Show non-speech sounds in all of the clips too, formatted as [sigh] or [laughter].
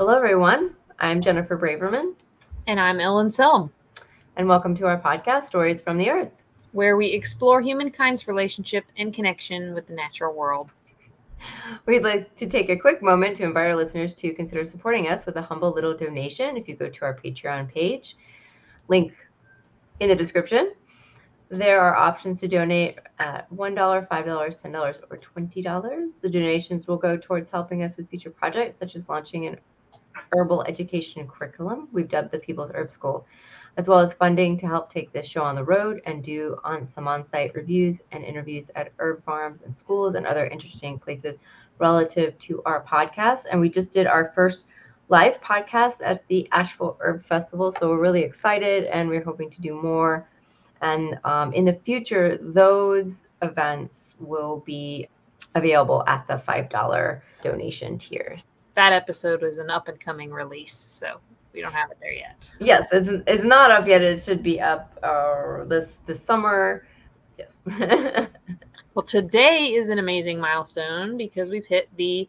Hello, everyone. I'm Jennifer Braverman. And I'm Ellen Selm. And welcome to our podcast, Stories from the Earth, where we explore humankind's relationship and connection with the natural world. We'd like to take a quick moment to invite our listeners to consider supporting us with a humble little donation if you go to our Patreon page. Link in the description. There are options to donate at $1, $5, $10, or $20. The donations will go towards helping us with future projects, such as launching an herbal education curriculum we've dubbed the People's Herb School, as well as funding to help take this show on the road and do on some on-site reviews and interviews at herb farms and schools and other interesting places relative to our podcast. And we just did our first live podcast at the Asheville Herb Festival, so we're really excited and we're hoping to do more. And um, in the future, those events will be available at the $5 donation tiers that episode was an up and coming release, so we don't have it there yet. Yes, it's it's not up yet. It should be up uh, this this summer. Yes. [laughs] well, today is an amazing milestone because we've hit the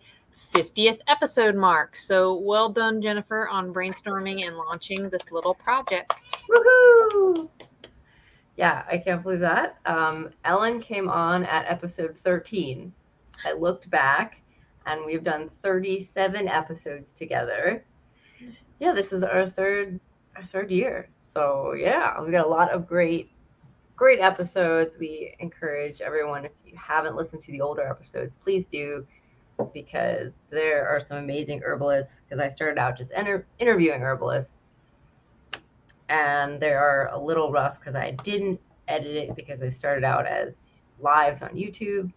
50th episode mark. So well done, Jennifer, on brainstorming and launching this little project. Woohoo! Yeah, I can't believe that. Um, Ellen came on at episode 13. I looked back and we've done 37 episodes together. Yeah, this is our third our third year. So yeah, we've got a lot of great great episodes. We encourage everyone if you haven't listened to the older episodes, please do because there are some amazing herbalists because I started out just inter- interviewing herbalists and they are a little rough because I didn't edit it because I started out as lives on YouTube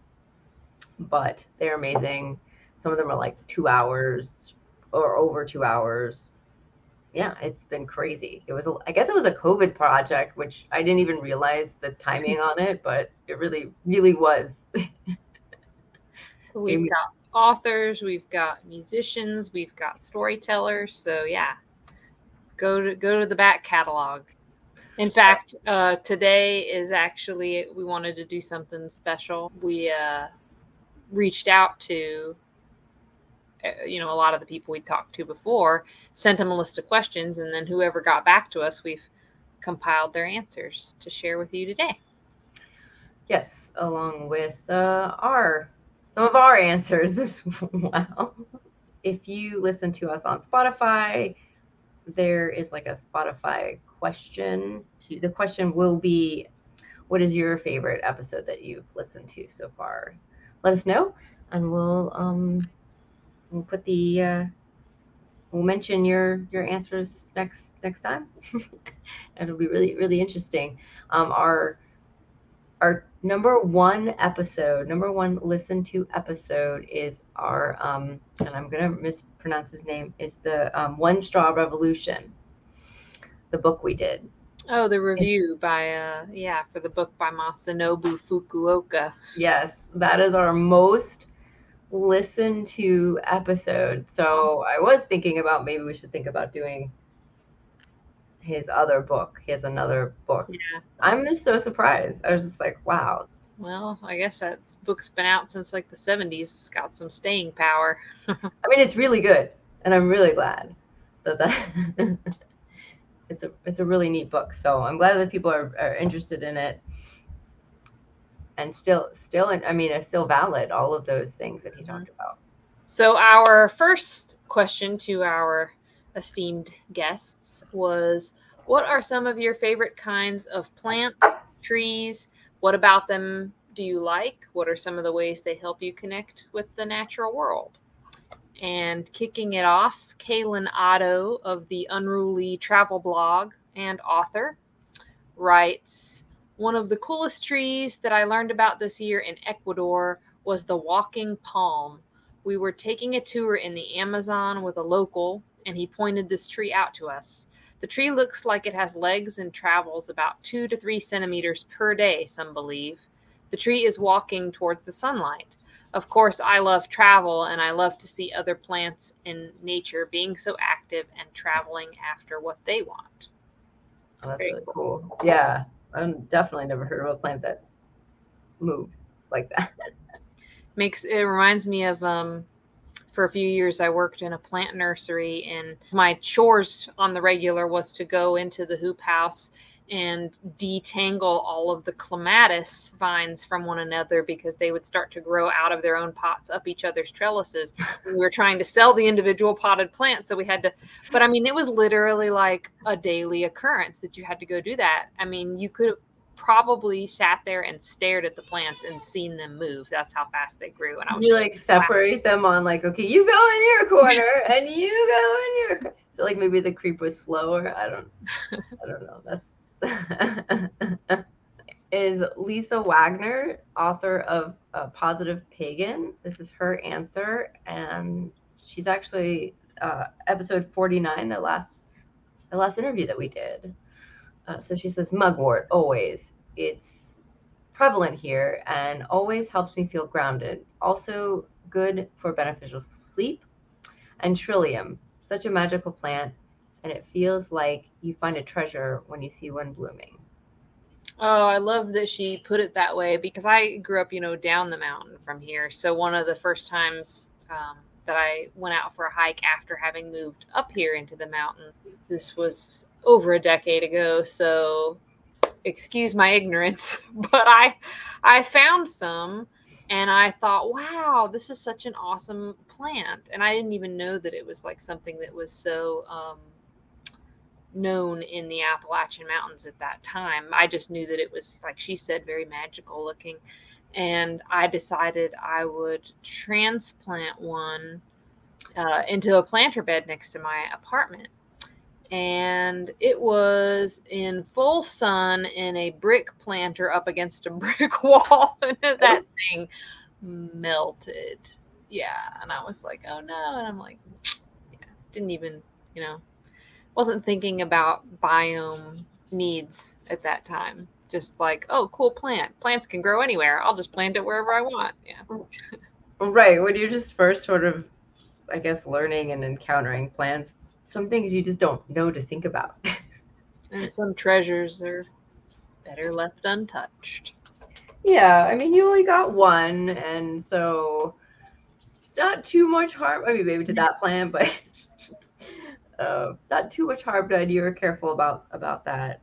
but they're amazing some of them are like two hours or over two hours. Yeah, it's been crazy. It was, a, I guess it was a COVID project, which I didn't even realize the timing on it, but it really, really was. we've got authors, we've got musicians, we've got storytellers. So yeah, go to go to the back catalog. In fact, uh, today is actually we wanted to do something special. We uh, reached out to you know, a lot of the people we talked to before sent them a list of questions, and then whoever got back to us, we've compiled their answers to share with you today. Yes, along with uh, our some of our answers [laughs] as well. If you listen to us on Spotify, there is like a Spotify question. To, the question will be, "What is your favorite episode that you've listened to so far?" Let us know, and we'll um, we'll put the uh, we'll mention your your answers next next time. [laughs] It'll be really really interesting. Um, our our number one episode, number one listen to episode is our um, and I'm gonna mispronounce his name is the um, One Straw Revolution, the book we did. Oh, the review by uh yeah for the book by Masanobu Fukuoka. Yes, that is our most listen to episode. So I was thinking about maybe we should think about doing his other book. He has another book. Yeah. I'm just so surprised. I was just like, wow. Well, I guess that book's been out since like the 70s. It's got some staying power. [laughs] I mean, it's really good, and I'm really glad that that [laughs] it's a it's a really neat book. So I'm glad that people are, are interested in it and still still i mean it's still valid all of those things that he mm-hmm. talked about. So our first question to our esteemed guests was what are some of your favorite kinds of plants trees? What about them do you like? What are some of the ways they help you connect with the natural world? And kicking it off Calen Otto of the unruly travel blog and author writes one of the coolest trees that I learned about this year in Ecuador was the walking palm. We were taking a tour in the Amazon with a local, and he pointed this tree out to us. The tree looks like it has legs and travels about two to three centimeters per day, some believe. The tree is walking towards the sunlight. Of course, I love travel and I love to see other plants in nature being so active and traveling after what they want. Oh, that's Very really cool. cool. Yeah. I've definitely never heard of a plant that moves like that. [laughs] Makes it reminds me of um, for a few years I worked in a plant nursery and my chores on the regular was to go into the hoop house and detangle all of the clematis vines from one another because they would start to grow out of their own pots up each other's trellises. we were trying to sell the individual potted plants, so we had to. But I mean, it was literally like a daily occurrence that you had to go do that. I mean, you could have probably sat there and stared at the plants and seen them move. That's how fast they grew. And I was you like separate them on like, okay, you go in your [laughs] corner and you go in your. So like maybe the creep was slower. I don't. I don't know. That's is Lisa Wagoner, author of uh, Positive Pagan. This is her answer, and she's actually uh, episode 49, the last the last interview that we did. Uh, so she says, mugwort, always. It's prevalent here and always helps me feel grounded. Also good for beneficial sleep. And trillium, such a magical plant and it feels like you find a treasure when you see one blooming. Oh, I love that she put it that way because I grew up, you know, down the mountain from here. So one of the first times um, that I went out for a hike after having moved up here into the mountain, this was over a decade ago. So excuse my ignorance, [laughs] but I I found some and I thought, wow, this is such an awesome plant. And I didn't even know that it was like something that was so um, known in the Appalachian Mountains at that time. I just knew that it was, like she said, very magical looking. And I decided I would transplant one uh, into a planter bed next to my apartment. And it was in full sun in a brick planter up against a [laughs] brick wall. and that thing melted. Yeah. And I was like, oh no. And I'm like, yeah, didn't even, you know, wasn't thinking about biome needs at that time. Just like, oh, cool plant. Plants can grow anywhere. I'll just plant it wherever I want. Yeah. right. When you're just first sort of, I guess, learning and encountering plants, some things you just don't know to think about. [laughs] and some treasures are better left untouched. Yeah. I mean, you only got one. And so not too much harm. I mean, maybe to that plant, but uh, not too much harm done. You were careful about about that.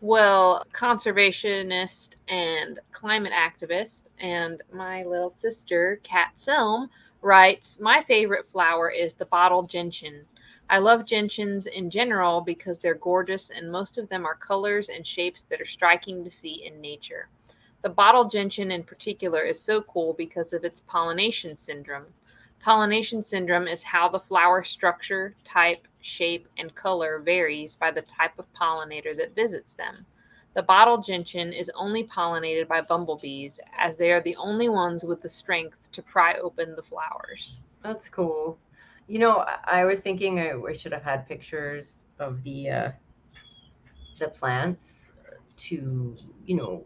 Well, conservationist and climate activist, and my little sister, Kat Selm, writes My favorite flower is the bottle gentian. I love gentians in general because they're gorgeous and most of them are colors and shapes that are striking to see in nature. The bottle gentian in particular is so cool because of its pollination syndrome. Pollination syndrome is how the flower structure, type, shape, and color varies by the type of pollinator that visits them. The bottle gentian is only pollinated by bumblebees, as they are the only ones with the strength to pry open the flowers. That's cool. You know, I was thinking I, should have had pictures of the uh, the plants to, you know,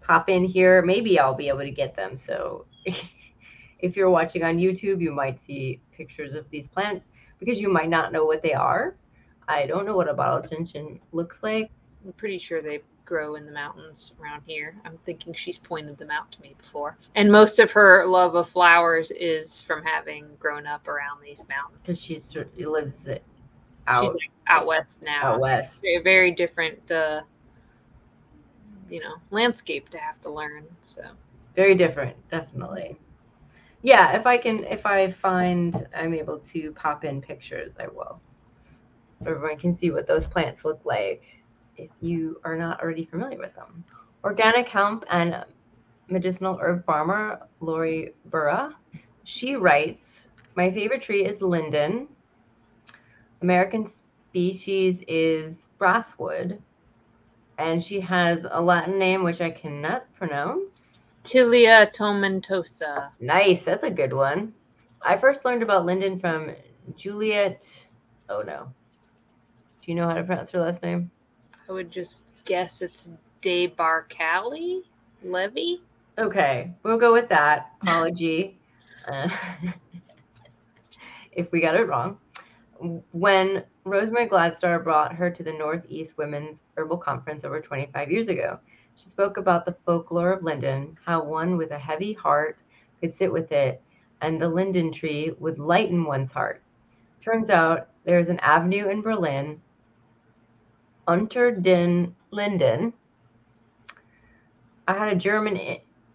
pop in here. Maybe I'll be able to get them. So [laughs] if you're watching on YouTube, you might see pictures of these plants because you might not know what they are. I don't know what a bottle gentian looks like. I'm pretty sure they grow in the mountains around here. I'm thinking she's pointed them out to me before. And most of her love of flowers is from having grown up around these mountains. Because she lives out, she's out west now. Out west. A very different, uh, you know, landscape to have to learn. So very different, definitely yeah, if I can, if I find I'm able to pop in pictures, I will. Everyone can see what those plants look like if you are not already familiar with them. Organic hemp and medicinal herb farmer Lorri Burra. She writes, My favorite tree is linden. American species is basswood, And she has a Latin name which I cannot pronounce. Tilia tomentosa. Nice. That's a good one. I first learned about Linden from Juliet. Oh no. Do you know how to pronounce her last name? I would just guess it's De Barcali Levy. Okay, we'll go with that. Apology uh, [laughs] if we got it wrong. When Rosemary Gladstar brought her to the Northeast Women's Herbal Conference over 25 years ago, she spoke about the folklore of Linden, how one with a heavy heart could sit with it, and the linden tree would lighten one's heart. Turns out there's an avenue in Berlin, Unter den Linden. I had a German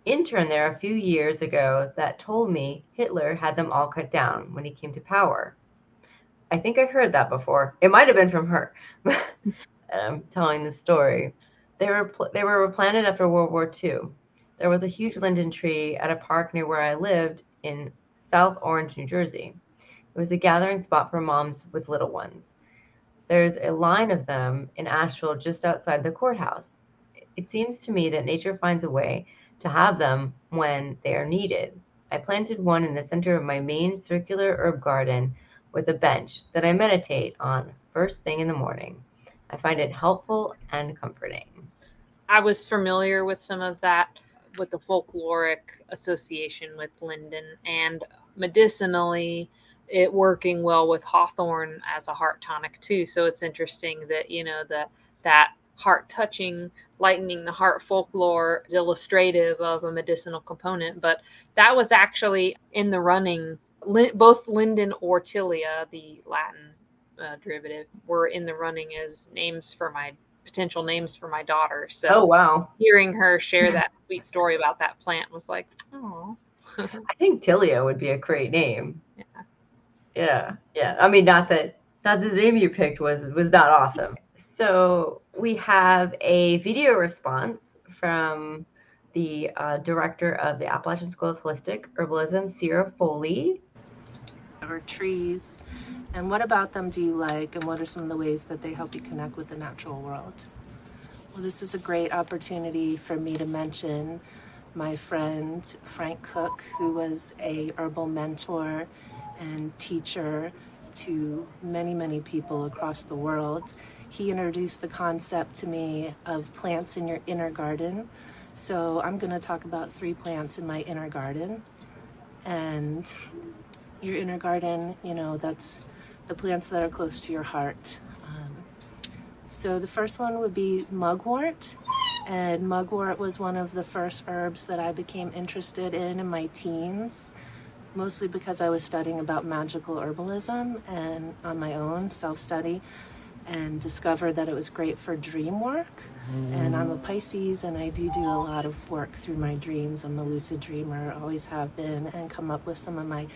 intern there a few years ago that told me Hitler had them all cut down when he came to power. I think I heard that before. It might have been from her. [laughs] I'm um, telling the story. They were they were replanted after World War II. There was a huge linden tree at a park near where I lived in South Orange, New Jersey. It was a gathering spot for moms with little ones. There's a line of them in Asheville just outside the courthouse. It seems to me that nature finds a way to have them when they are needed. I planted one in the center of my main circular herb garden with a bench that I meditate on first thing in the morning. I find it helpful and comforting. I was familiar with some of that with the folkloric association with linden and medicinally it working well with hawthorn as a heart tonic too so it's interesting that you know that that heart touching lightening the heart folklore is illustrative of a medicinal component but that was actually in the running both linden or tilia the latin uh, derivative were in the running as names for my potential names for my daughter. So oh wow. hearing her share that [laughs] sweet story about that plant was like oh i think tilia would be a great name. Yeah. Yeah yeah. I mean not that not the name you picked was was not awesome. So we have a video response from the uh, director of the Appalachian School of Holistic Herbalism, Ceara Foley. Or trees, and what about them do you like, and what are some of the ways that they help you connect with the natural world? Well, this is a great opportunity for me to mention my friend Frank Cook, who was a herbal mentor and teacher to many, many people across the world he introduced the concept to me of plants in your inner garden. So I'm going to talk about three plants in my inner garden. And your inner garden, you know, that's the plants that are close to your heart. Um, so the first one would be mugwort. And mugwort was one of the first herbs that I became interested in in my teens, mostly because I was studying about magical herbalism and on my own self study and discovered that it was great for dream work. Mm. And I'm a Pisces and I do do a lot of work through my dreams. I'm a lucid dreamer, always have been, and come up with some of my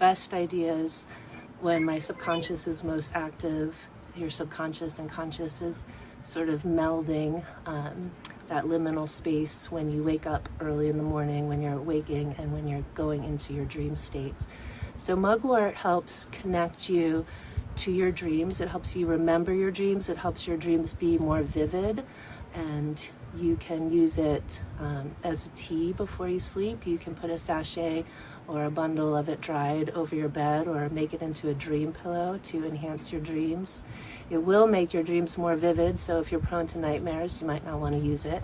best ideas when my subconscious is most active. Your subconscious and conscious is sort of melding um, that liminal space when you wake up early in the morning, when you're waking, and when you're going into your dream state. So, mugwort helps connect you to your dreams. It helps you remember your dreams. It helps your dreams be more vivid. And you can use it um, as a tea before you sleep. You can put a sachet or a bundle of it dried over your bed or make it into a dream pillow to enhance your dreams. It will make your dreams more vivid, so if you're prone to nightmares, you might not want to use it.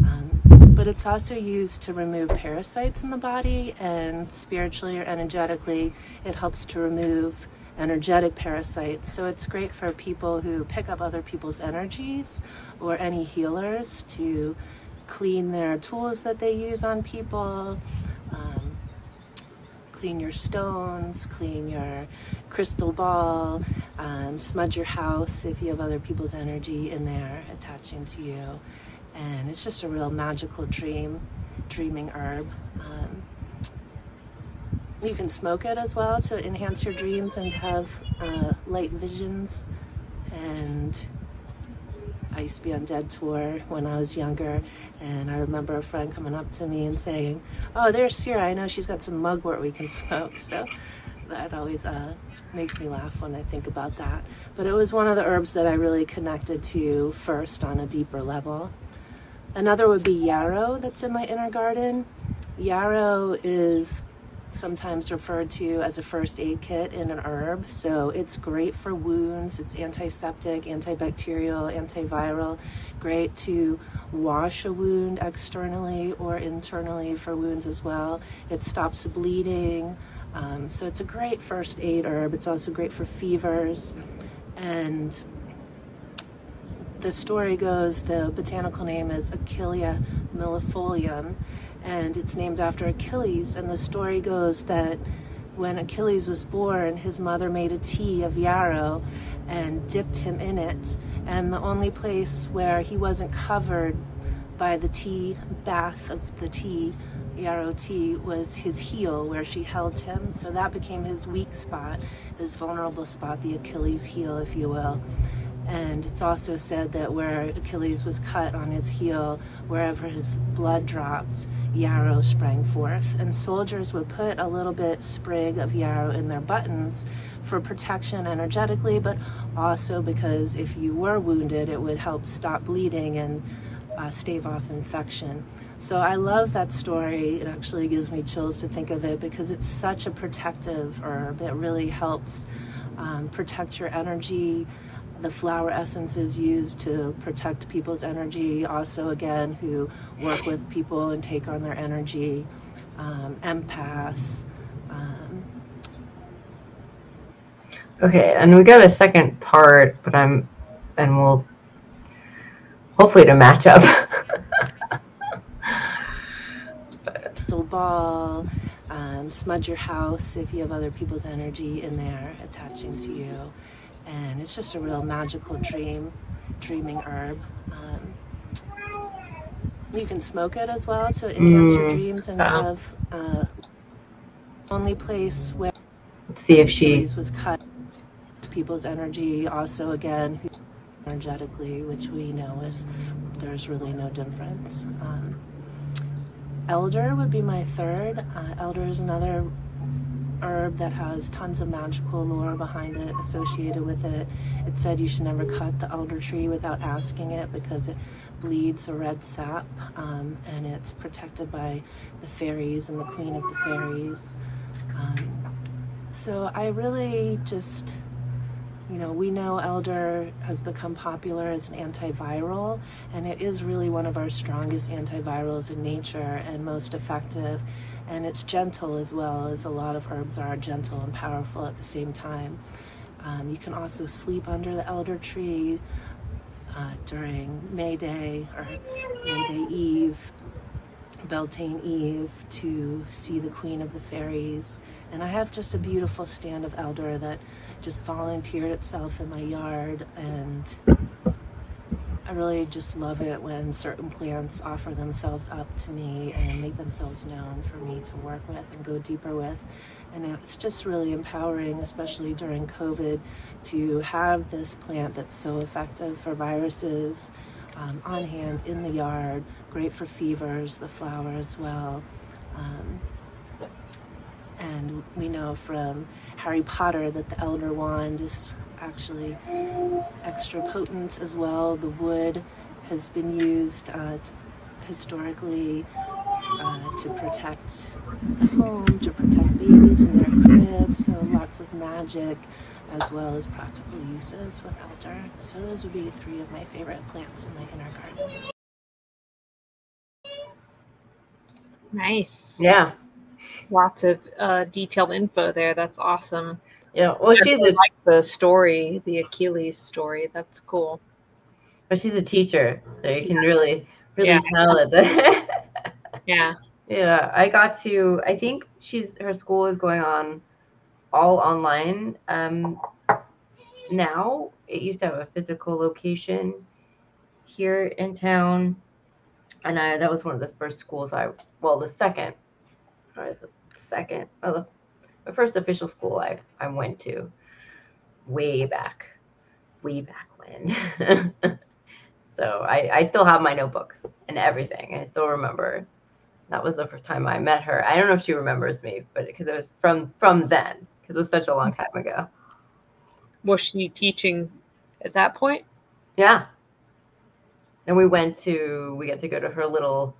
Um, but it's also used to remove parasites in the body, and spiritually or energetically, it helps to remove energetic parasites. So it's great for people who pick up other people's energies or any healers to clean their tools that they use on people. Um, clean your stones, clean your crystal ball, um, smudge your house if you have other people's energy in there attaching to you. And it's just a real magical dream, dreaming herb. Um, you can smoke it as well to enhance your dreams and have uh, light visions. And I used to be on Dead Tour when I was younger, and I remember a friend coming up to me and saying, "Oh, there's Ceara. I know she's got some mugwort we can [laughs] smoke." So that always uh, makes me laugh when I think about that. But it was one of the herbs that I really connected to first on a deeper level. Another would be yarrow that's in my inner garden. Yarrow is sometimes referred to as a first aid kit in an herb. So it's great for wounds, it's antiseptic, antibacterial, antiviral, great to wash a wound externally or internally for wounds as well. It stops bleeding. Um, so it's a great first aid herb. It's also great for fevers. And the story goes the botanical name is Achillea millefolium and it's named after Achilles. And the story goes that when Achilles was born, his mother made a tea of yarrow and dipped him in it. And the only place where he wasn't covered by the tea bath of the tea, yarrow tea, was his heel where she held him. So that became his weak spot, his vulnerable spot, the Achilles heel, if you will. And it's also said that where Achilles was cut on his heel, wherever his blood dropped, yarrow sprang forth. And soldiers would put a little bit sprig of yarrow in their buttons for protection energetically, but also because if you were wounded, it would help stop bleeding and uh, stave off infection. So I love that story. It actually gives me chills to think of it because it's such a protective herb. It really helps um, protect your energy the flower essence is used to protect people's energy. Also, again, who work with people and take on their energy, um, empaths. Um, okay, and we got a second part, but I'm, and we'll hopefully to match up. [laughs] Crystal ball, um, smudge your house if you have other people's energy in there attaching to you and it's just a real magical dream, dreaming herb. Um, you can smoke it as well to enhance mm. your dreams and have uh, only place where Let's see if she was cut people's energy also again energetically which we know is there's really no difference um, elder would be my third uh, elder is another herb that has tons of magical lore behind it associated with it. It said you should never cut the elder tree without asking it because it bleeds a red sap um, and it's protected by the fairies and the queen of the fairies. Um, so I really just you know, we know elder has become popular as an antiviral, and it is really one of our strongest antivirals in nature and most effective. And it's gentle as well, as a lot of herbs are gentle and powerful at the same time. Um, you can also sleep under the elder tree uh, during May Day or May Day Eve Beltane Eve to see the Queen of the Fairies. And I have just a beautiful stand of elder that just volunteered itself in my yard. And I really just love it when certain plants offer themselves up to me and make themselves known for me to work with and go deeper with. And it's just really empowering, especially during COVID, to have this plant that's so effective for viruses um, on hand in the yard, great for fevers, the flower as well. Um, and we know from Harry Potter that the Elder Wand is actually extra potent as well. The wood has been used uh, historically uh, to protect the home, to protect babies in their cribs, so lots of magic as well as practical uses with elder. So those would be three of my favorite plants in my inner garden. Nice. Yeah. Lots of uh, detailed info there. That's awesome. Yeah. Well, she's a, like the story, the Achilles story. That's cool. But she's a teacher, so you can really, really yeah. tell it. [laughs] yeah. Yeah. I got to. I think she's her school is going on all online um, now. It used to have a physical location here in town, and I that was one of the first schools I well the second, probably the second, well, the, the first official school I I went to, way back, way back when. [laughs] so I I still have my notebooks and everything. I still remember that was the first time I met her. I don't know if she remembers me, but because it was from from then because it was such a long time ago. Was she teaching at that point? Yeah. And we went to we got to go to her little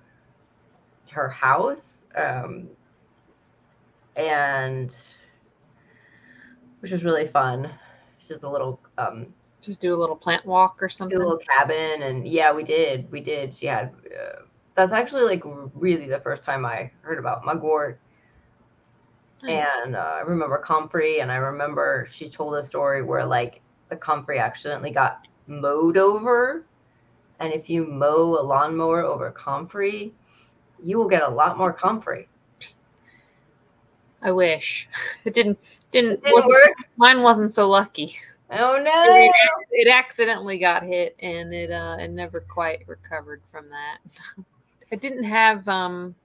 her house. Um, and which was really fun. She's a little um just do a little plant walk or something. a little cabin, and yeah, we did. We did. She had. Uh, that's actually like really the first time I heard about mugwort and uh, I remember comfrey, and I remember she told a story where like the comfrey accidentally got mowed over. And if you mow a lawnmower over comfrey, you will get a lot more comfrey. I wish it didn't didn't, It didn't wasn't- work. Mine wasn't so lucky. Oh It, no! it accidentally got hit, and it uh, it never quite recovered from that. [laughs] I didn't have um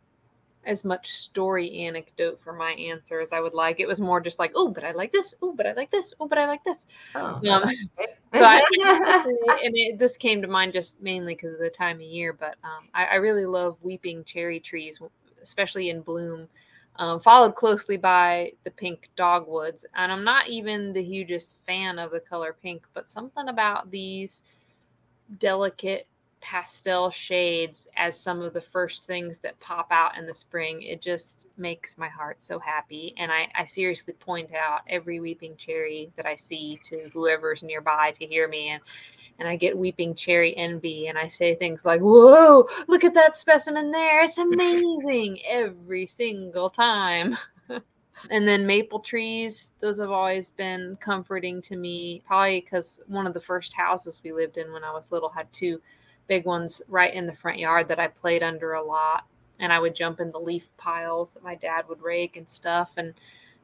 as much story anecdote for my answer as I would like. It was more just like, oh, but I like this. Oh, but I like this. Oh, but I like this. Oh. Um, [laughs] so I, and it, this came to mind just mainly because of the time of year. But um, I, I really love weeping cherry trees, especially in bloom. Um, followed closely by the pink dogwoods, and I'm not even the hugest fan of the color pink, but something about these delicate pastel shades as some of the first things that pop out in the spring. It just makes my heart so happy and I, I seriously point out every weeping cherry that i see to whoever's nearby to hear me and and i get weeping cherry envy and i say things like whoa look at that specimen there it's [laughs] amazing every single time. [laughs] And then maple trees those have always been comforting to me probably because one of the first houses we lived in when i was little had two big ones right in the front yard that I played under a lot. And I would jump in the leaf piles that my dad would rake and stuff. And,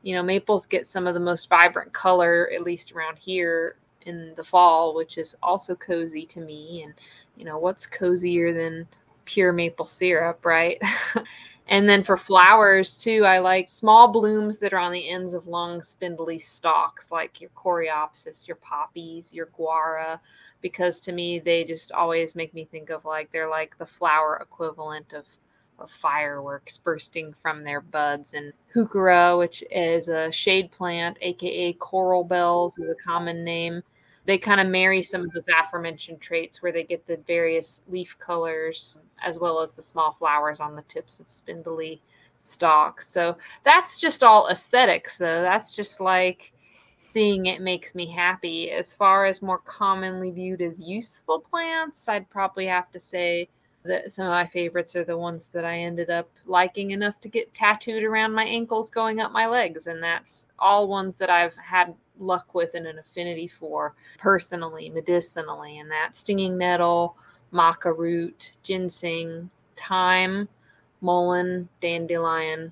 you know, maples get some of the most vibrant color, at least around here in the fall, which is also cozy to me. And, you know, what's cozier than pure maple syrup, right? [laughs] and then for flowers, too, I like small blooms that are on the ends of long, spindly stalks, like your coreopsis, your poppies, your gaura because to me they just always make me think of like they're like the flower equivalent of, of fireworks bursting from their buds and heuchera which is a shade plant aka coral bells is a common name. They kind of marry some of those aforementioned traits where they get the various leaf colors as well as the small flowers on the tips of spindly stalks. So that's just all aesthetics though. That's just like seeing it makes me happy. As far as more commonly viewed as useful plants, I'd probably have to say that some of my favorites are the ones that I ended up liking enough to get tattooed around my ankles going up my legs. And that's all ones that I've had luck with and an affinity for personally, medicinally. And that stinging nettle, maca root, ginseng, thyme, mullein, dandelion,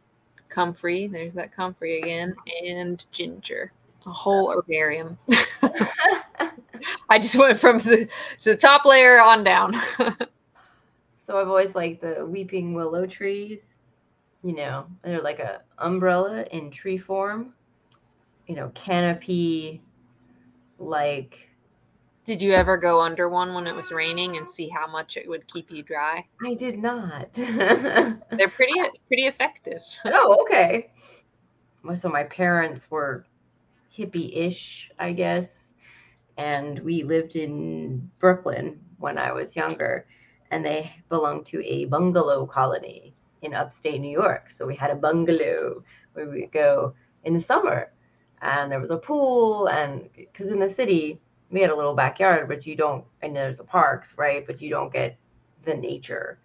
comfrey. There's that comfrey again, and ginger a whole herbarium. [laughs] I just went from the, the top layer on down. [laughs] so I've always liked the weeping willow trees. You know, they're like a umbrella in tree form. You know, canopy like Did you ever go under one when it was raining and see how much it would keep you dry? I did not. They're pretty [laughs] pretty effective. oh, okay. So my parents were hippie-ish, I guess. And we lived in Brooklyn when I was younger, and they belonged to a bungalow colony in upstate New York. So we had a bungalow where we would go in the summer, and there was a pool, and because in the city we had a little backyard, but you don't, and there's the parks, right? But you don't get the nature.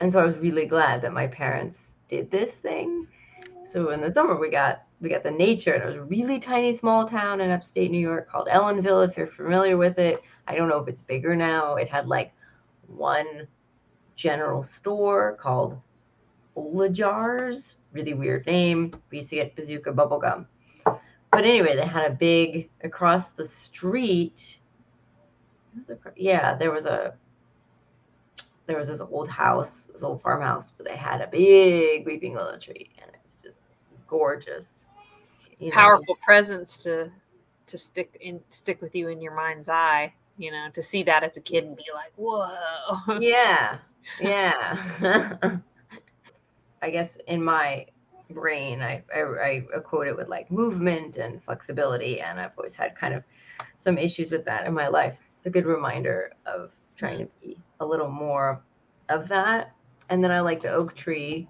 And so I was really glad that my parents did this thing. So in the summer we got we got the nature and it was a really tiny small town in upstate New York called Ellenville if you're familiar with it. I don't know if it's bigger now. It had like one general store called Ola Jars, really weird name. We used to get bazooka bubblegum. But anyway, they had a big across the street. Yeah, there was a there was this old house, this old farmhouse, but they had a big weeping willow tree, and it was just gorgeous. You know, Powerful presence to to stick in stick with you in your mind's eye. You know, to see that as a kid and be like, whoa. Yeah, [laughs] yeah. [laughs] I guess in my brain, I, I I quote it with like movement and flexibility, and I've always had kind of some issues with that in my life. It's a good reminder of trying to be a little more of that. And then I like the oak tree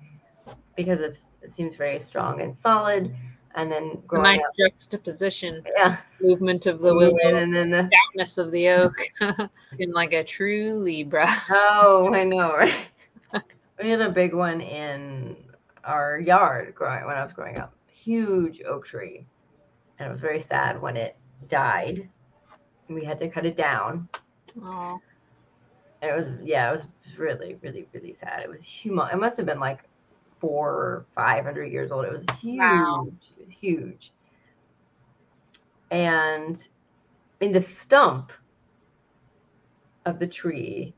because it's it seems very strong and solid. And then It's a nice up, juxtaposition, yeah, movement of the willow, and then the stoutness of the oak, [laughs] in like a true Libra. Oh, [laughs] I know, right? we had a big one in our yard growing when I was growing up. Huge oak tree. And it was very sad when it died. We had to cut it down. Oh, And it was yeah, it was really, really, really sad. It was huge. It must have been like four or five hundred years old. It was huge. Wow. It was huge. And in the stump of the tree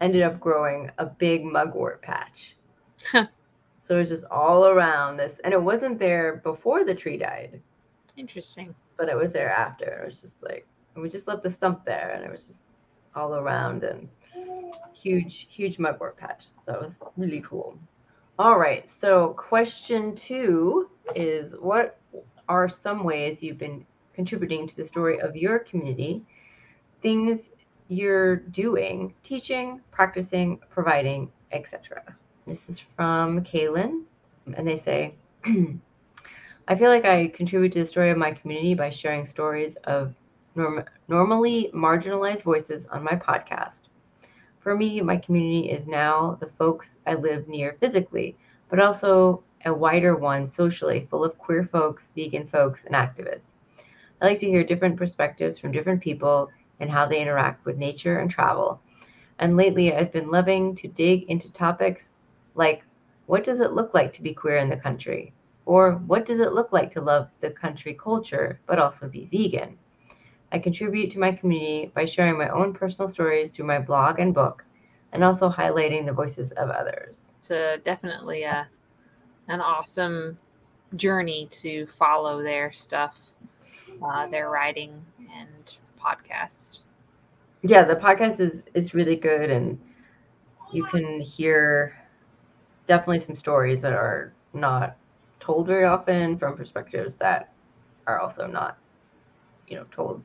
ended up growing a big mugwort patch. Huh. so it was just all around this, and it wasn't there before the tree died, Interesting. but it was there after. It was just like we just left the stump there, and it was just all around and huge, huge mugwort patch. That was really cool. All right, so question two is what are some ways you've been contributing to the story of your community? Things you're doing, teaching, practicing, providing, etc. This is from Calen, and they say, [clears throat] I feel like I contribute to the story of my community by sharing stories of norm- normally marginalized voices on my podcast. For me, my community is now the folks I live near physically, but also a wider one socially, full of queer folks, vegan folks, and activists. I like to hear different perspectives from different people and how they interact with nature and travel. And lately, I've been loving to dig into topics like what does it look like to be queer in the country? Or what does it look like to love the country culture but also be vegan? I contribute to my community by sharing my own personal stories through my blog and book, and also highlighting the voices of others. It's a, definitely a, an awesome journey to follow their stuff, uh, their writing and podcast. Yeah, the podcast is is really good, and you can hear definitely some stories that are not told very often from perspectives that are also not, you know, told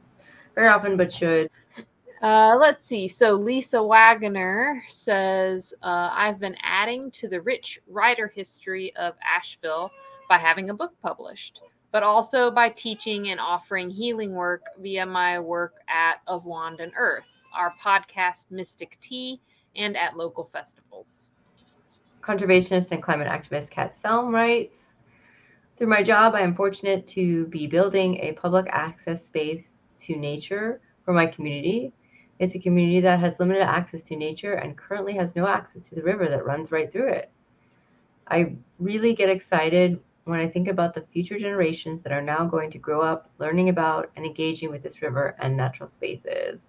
very often, but should. Uh, let's see. So Lisa Wagoner says, uh, I've been adding to the rich writer history of Asheville by having a book published, but also by teaching and offering healing work via my work at Of Wand and Earth, our podcast Mystic Tea, and at local festivals. Conservationist and climate activist Kat Selm writes Through my job, I am fortunate to be building a public access space to nature for my community. It's a community that has limited access to nature and currently has no access to the river that runs right through it. I really get excited when I think about the future generations that are now going to grow up learning about and engaging with this river and natural spaces.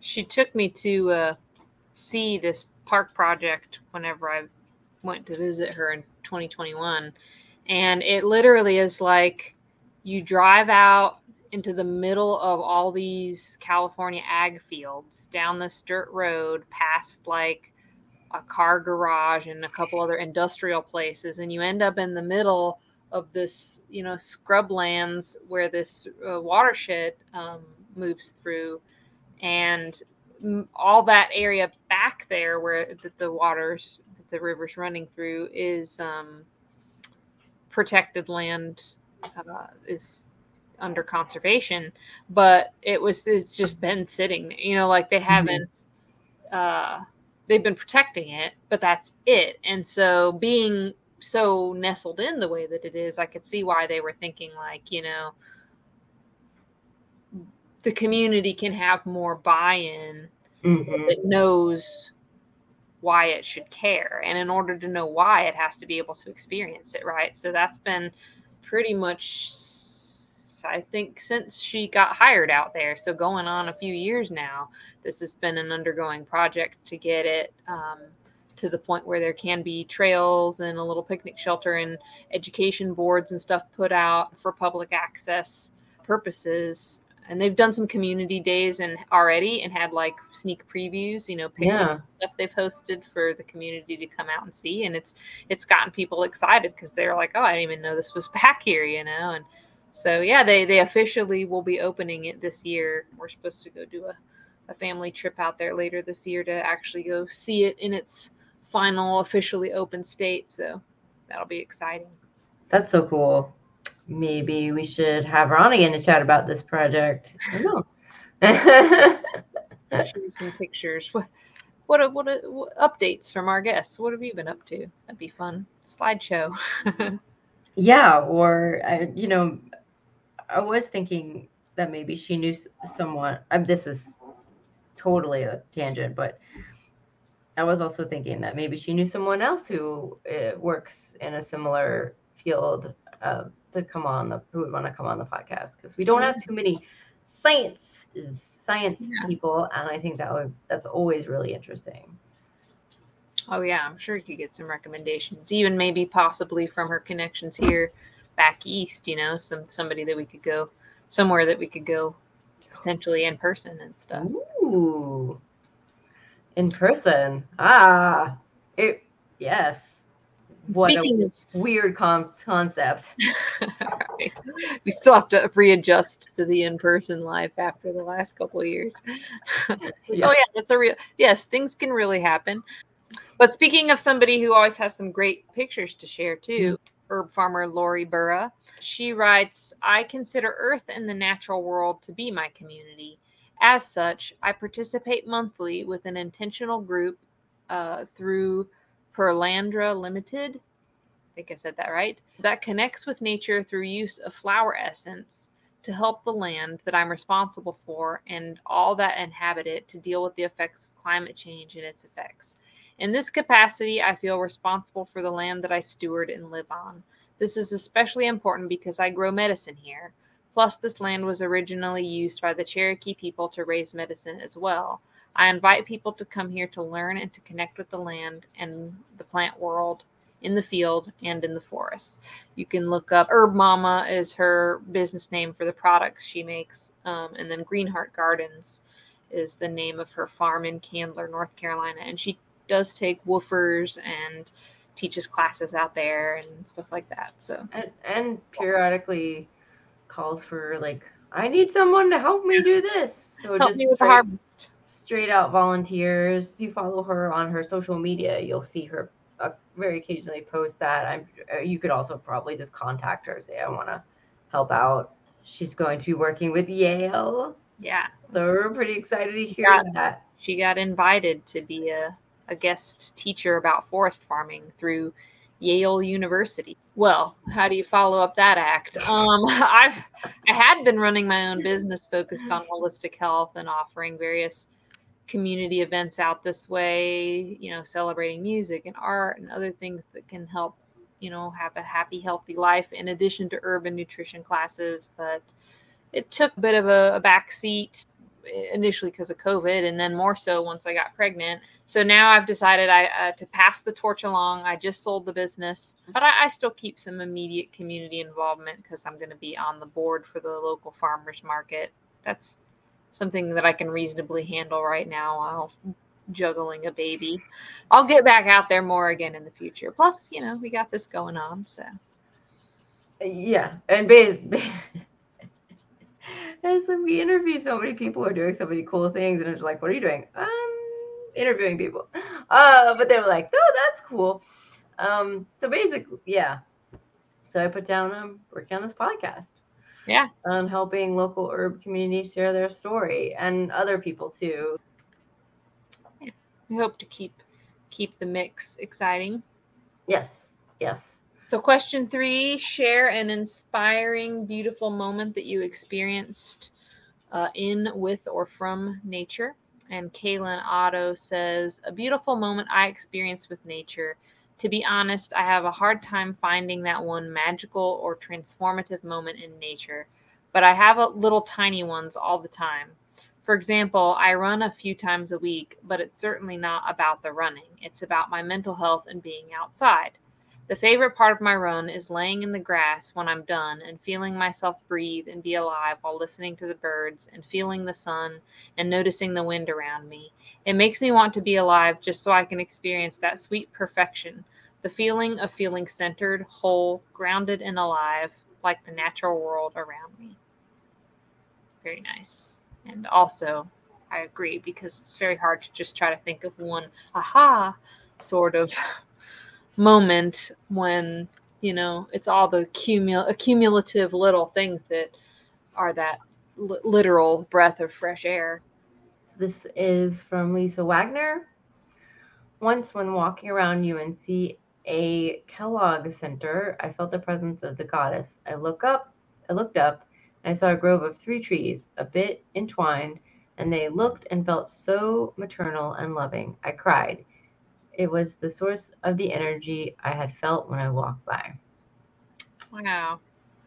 She took me to uh, see this park project whenever I went to visit her in 2021. And it literally is like you drive out into the middle of all these California ag fields down this dirt road past like a car garage and a couple other industrial places and you end up in the middle of this you know scrublands where this uh, watershed um, moves through. And all that area back there where the, the waters that the river's running through is um, protected land uh, is under conservation but it was it's just been sitting you know like they haven't uh they've been protecting it but that's it. And so being so nestled in the way that it is i could see why they were thinking like you know the community can have more buy-in Mhm. that knows why it should care. And in order to know why it has to be able to experience it right? So that's been pretty much i think since she got hired out there so going on a few years now this has been an undergoing project to get it um, to the point where there can be trails and a little picnic shelter and education boards and stuff put out for public access purposes and they've done some community days and already and had like sneak previews you know picnic Yeah. stuff they've hosted for the community to come out and see and it's it's gotten people excited because they're like oh i didn't even know this was [laughs] back here you know and so yeah they they officially will be opening it this year. We're supposed to go do a, a family trip out there later this year to actually go see it in its final officially open state so that'll be exciting. That's so cool. Maybe we should have her on again to chat about this project. I don't know. [laughs] show some pictures. What what, are- what, are- what updates from our guests. What have you been up to? That'd be fun. Slideshow. [laughs] Yeah, or I, you know, I was thinking that maybe she knew someone. Um, this is totally a tangent, but I was also thinking that maybe she knew someone else who uh, works in a similar field uh, to come on the who would want to come on the podcast because we don't have too many science science Yeah. people, and I think that would that's always really interesting. Oh yeah, I'm sure you could get some recommendations, even maybe possibly from her connections here back east. You know, some somebody that we could go somewhere that we could go potentially in person and stuff. Ooh, in person. Ah, it yes. What Speaking a weird con- concept. right, [laughs] we still have to readjust to the in-person life after the last couple of years. [laughs] Yeah. Oh yeah, that's a real. Yes, things can really happen. But speaking of somebody who always has some great pictures to share too, herb farmer Lorri Burra, she writes, "I consider Earth and the natural world to be my community. As such, I participate monthly with an intentional group uh, through Perelandra Limited. I think I said that right. That connects with nature through use of flower essence to help the land that I'm responsible for and all that inhabit it to deal with the effects of climate change and its effects. In this capacity, I feel responsible for the land that I steward and live on. This is especially important because I grow medicine here. Plus, this land was originally used by the Cherokee people to raise medicine as well. I invite people to come here to learn and to connect with the land and the plant world in the field and in the forest. You can look up Herb Mama is her business name for the products she makes, um, and then Greenheart Gardens is the name of her farm in Candler, North Carolina, and she does take WWOOFers and teaches classes out there and stuff like that. So and, and periodically calls for like I need someone to help me do this. So help just me with the straight, harvest. straight out volunteers. You follow her on her social media, you'll see her uh, very occasionally post that. I'm. Uh, you could also probably just contact her, say I want to help out. She's going to be working with Yale, Yeah, so we're pretty excited to hear that. she got invited to be a, a guest teacher about forest farming through Yale University. Well, how do you follow up that act? [laughs] Um, I've I had been running my own business focused on [laughs] holistic health and offering various community events out this way, you know, celebrating music and art and other things that can help, you know, have a happy, healthy life in addition to urban nutrition classes. But it took a bit of a, a backseat initially because of COVID, and then more so once I got pregnant. So now I've decided I uh, to pass the torch along. I just sold the business, but I, I still keep some immediate community involvement because I'm going to be on the board for the local farmers market. That's something that I can reasonably handle right now while juggling a baby. I'll get back out there more again in the future. Plus, you know, we got this going on, so Yeah, and ba- so we interview so many people who are doing so many cool things, and it's like, what are you doing? Um, interviewing people. Uh, but they were like, oh, that's cool. Um, so basically, yeah. So I put down um working on this podcast. Yeah. On helping local herb communities share their story and other people too. we hope to keep keep the mix exciting. Yes. Yes. So, question three share an inspiring, beautiful moment that you experienced uh, in, with, or from nature. And Calen Otto says, A beautiful moment I experienced with nature. To be honest, I have a hard time finding that one magical or transformative moment in nature, but I have a little tiny ones all the time. For example, I run a few times a week, but it's certainly not about the running. It's about my mental health and being outside. The favorite part of my run is laying in the grass when I'm done and feeling myself breathe and be alive while listening to the birds and feeling the sun and noticing the wind around me. It makes me want to be alive just so I can experience that sweet perfection, the feeling of feeling centered, whole, grounded, and alive, like the natural world around me. Very nice. And also, I agree because it's very hard to just try to think of one aha sort of moment when you know it's all the cumul- accumulative little things that are that li- literal breath of fresh air This is from Lisa Wagoner. Once, when walking around UNC a Kellogg Center, I felt the presence of the goddess. I look up, I looked up, and I saw a grove of three trees, a bit entwined, and they looked and felt so maternal and loving. I cried. It was the source of the energy I had felt when I walked by. Wow.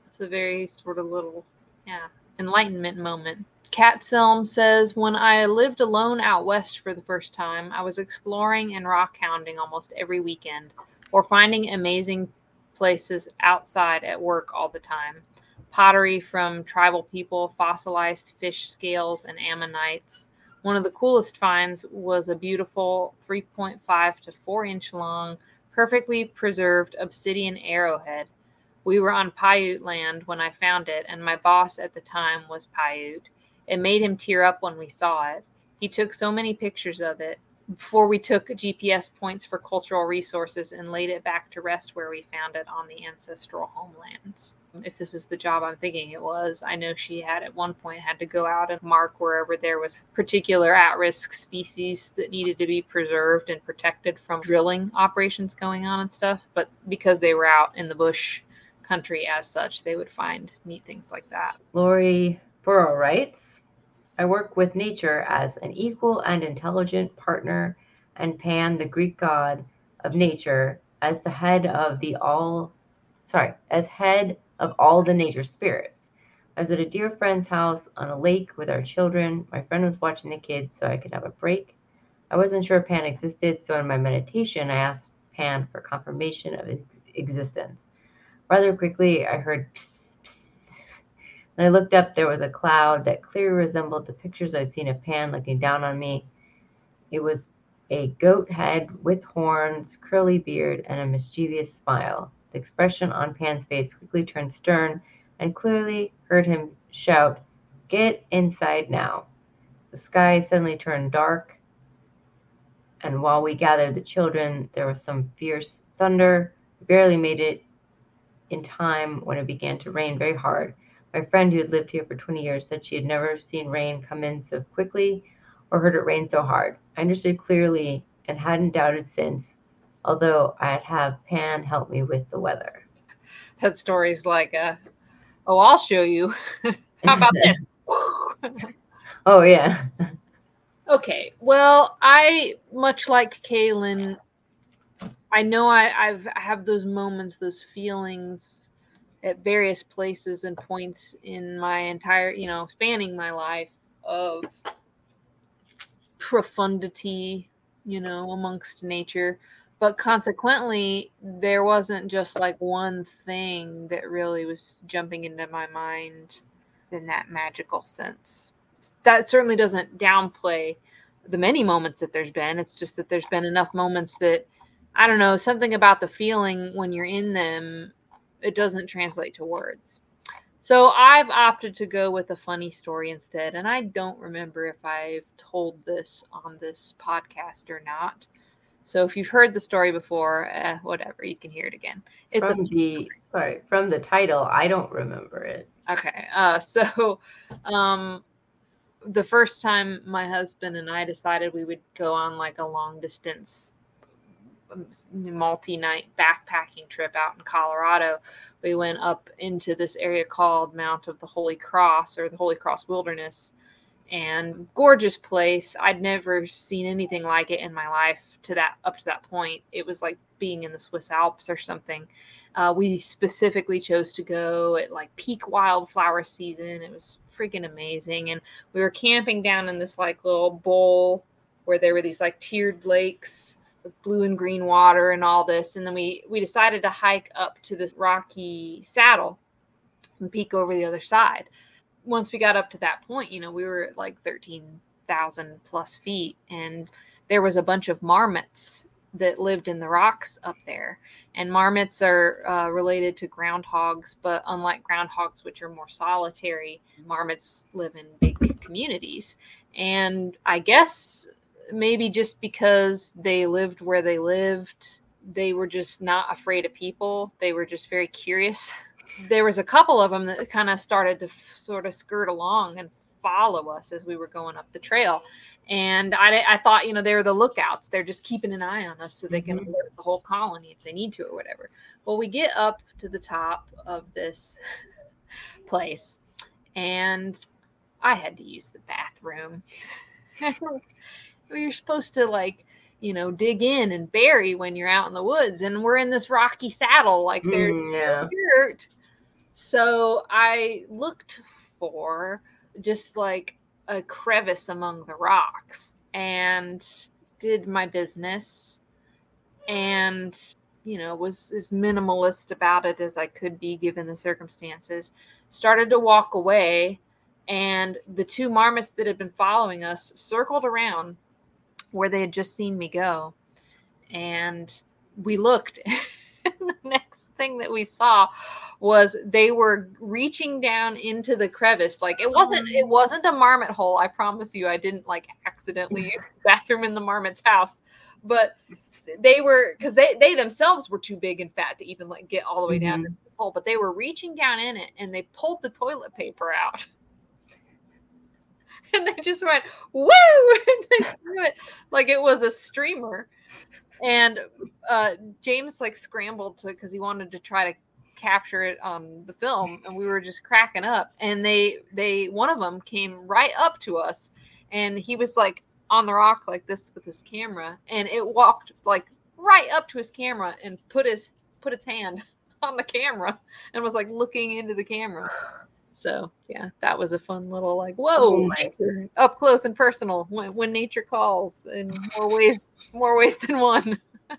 It's a very sort of little, yeah, enlightenment moment. Kat Selm says, When I lived alone out west for the first time, I was exploring and rock hounding almost every weekend or finding amazing places outside at work all the time. Pottery from tribal people, fossilized fish scales, and ammonites. One of the coolest finds was a beautiful 3.5 to 4 inch long, perfectly preserved obsidian arrowhead. We were on Paiute land when I found it, and my boss at the time was Paiute. It made him tear up when we saw it. He took so many pictures of it before we took GPS points for cultural resources and laid it back to rest where we found it on the ancestral homelands. If this is the job I'm thinking it was, I know she had at one point had to go out and mark wherever there was particular at-risk species that needed to be preserved and protected from drilling operations going on and stuff. But because they were out in the bush country as such, they would find neat things like that. Lorri Burra writes, I work with nature as an equal and intelligent partner, and Pan, the Greek god of nature, as the head of the all, sorry, as head of all the nature spirits. I was at a dear friend's house on a lake with our children. My friend was watching the kids so I could have a break. I wasn't sure Pan existed, so in my meditation, I asked Pan for confirmation of his existence. Rather quickly, I heard psst. When I looked up, there was a cloud that clearly resembled the pictures I'd seen of Pan looking down on me. It was a goat head with horns, curly beard, and a mischievous smile. The expression on Pan's face quickly turned stern, and clearly heard him shout, Get inside now. The sky suddenly turned dark, and while we gathered the children, there was some fierce thunder. We barely made it in time when it began to rain very hard. My friend who had lived here for 20 years said she had never seen rain come in so quickly or heard it rain so hard. I understood clearly and hadn't doubted since, although I'd have Pan help me with the weather. That story's like, uh, oh, I'll show you. [laughs] How about this? [laughs] oh, yeah. Okay. Well, I, much like Calen, I know I, I've I have those moments, those feelings at various places and points in my entire, you know, spanning my life of profundity, you know, amongst nature. But consequently, there wasn't just like one thing that really was jumping into my mind in that magical sense. That certainly doesn't downplay the many moments that there's been. It's just that there's been enough moments that I don't know, something about the feeling when you're in them, it doesn't translate to words. So I've opted to go with a funny story instead. And I don't remember if I've told this on this podcast or not. So if you've heard the story before, eh, whatever, you can hear it again. It's from a, the sorry from the title. I don't remember it. Okay, uh, [laughs] so um, the first time my husband and I decided we would go on like a long distance multi-night backpacking trip out in Colorado, we went up into this area called Mount of the Holy Cross or the Holy Cross Wilderness and gorgeous place. I'd never seen anything like it in my life to that up to that point. It was like being in the Swiss Alps or something. Uh, we specifically chose to go at like peak wildflower season. It was freaking amazing. And we were camping down in this like little bowl where there were these like tiered lakes with blue and green water and all this. And then we we decided to hike up to this rocky saddle and peek over the other side. Once we got up to that point, you know, we were at like 13,000 plus feet and there was a bunch of marmots that lived in the rocks up there. And marmots are uh, related to groundhogs, but unlike groundhogs, which are more solitary, marmots live in big communities. And I guess maybe just because they lived where they lived, they were just not afraid of people. They were just very curious. [laughs] There was a couple of them that kind of started to f- sort of skirt along and follow us as we were going up the trail. And I, I thought, you know, they were the lookouts. They're just keeping an eye on us so they can mm-hmm. alert the whole colony if they need to or whatever. Well, we get up to the top of this [laughs] place and I had to use the bathroom room. [laughs] you're supposed to like, you know, dig in and bury when you're out in the woods, and we're in this rocky saddle, like there's Mm, yeah. dirt. So I looked for just like a crevice among the rocks and did my business and you know was as minimalist about it as I could be given the circumstances started to walk away and the two marmots that had been following us circled around where they had just seen me go. And we looked [laughs] and the next thing that we saw was they were reaching down into the crevice. Like it wasn't it oh. wasn't a marmot hole i promise you. I didn't like accidentally [laughs] use the bathroom in the marmot's house. But they were because they they themselves were too big and fat to even like get all the way down mm-hmm. to this hole. But they were reaching down in it and they pulled the toilet paper out [laughs] and they just went woo! [laughs] it like it was a streamer. And uh james like scrambled to because he wanted to try to capture it on the film and we were just cracking up. And they they one of them came right up to us and he was like on the rock like this with his camera and it walked like right up to his camera and put his put its hand [laughs] on the camera and was like looking into the camera so yeah that was a fun little like whoa up close and personal when, when nature calls in [laughs] more ways more ways than one of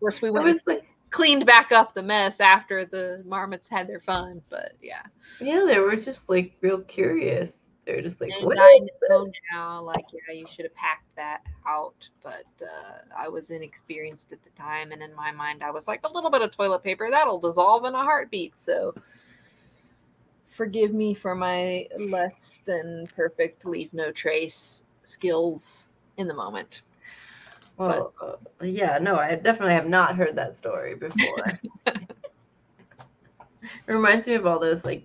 course we went like, cleaned back up the mess after the marmots had their fun but yeah yeah, they were just like real curious. They were just like, and what? I know now, like, yeah, you should have packed that out, but uh, I was inexperienced at the time, and in my mind, I was like, a little bit of toilet paper that'll dissolve in a heartbeat. So, forgive me for my less than perfect leave no trace skills in the moment. Well, uh, yeah, no, I definitely have not heard that story before. [laughs] it reminds me of all those like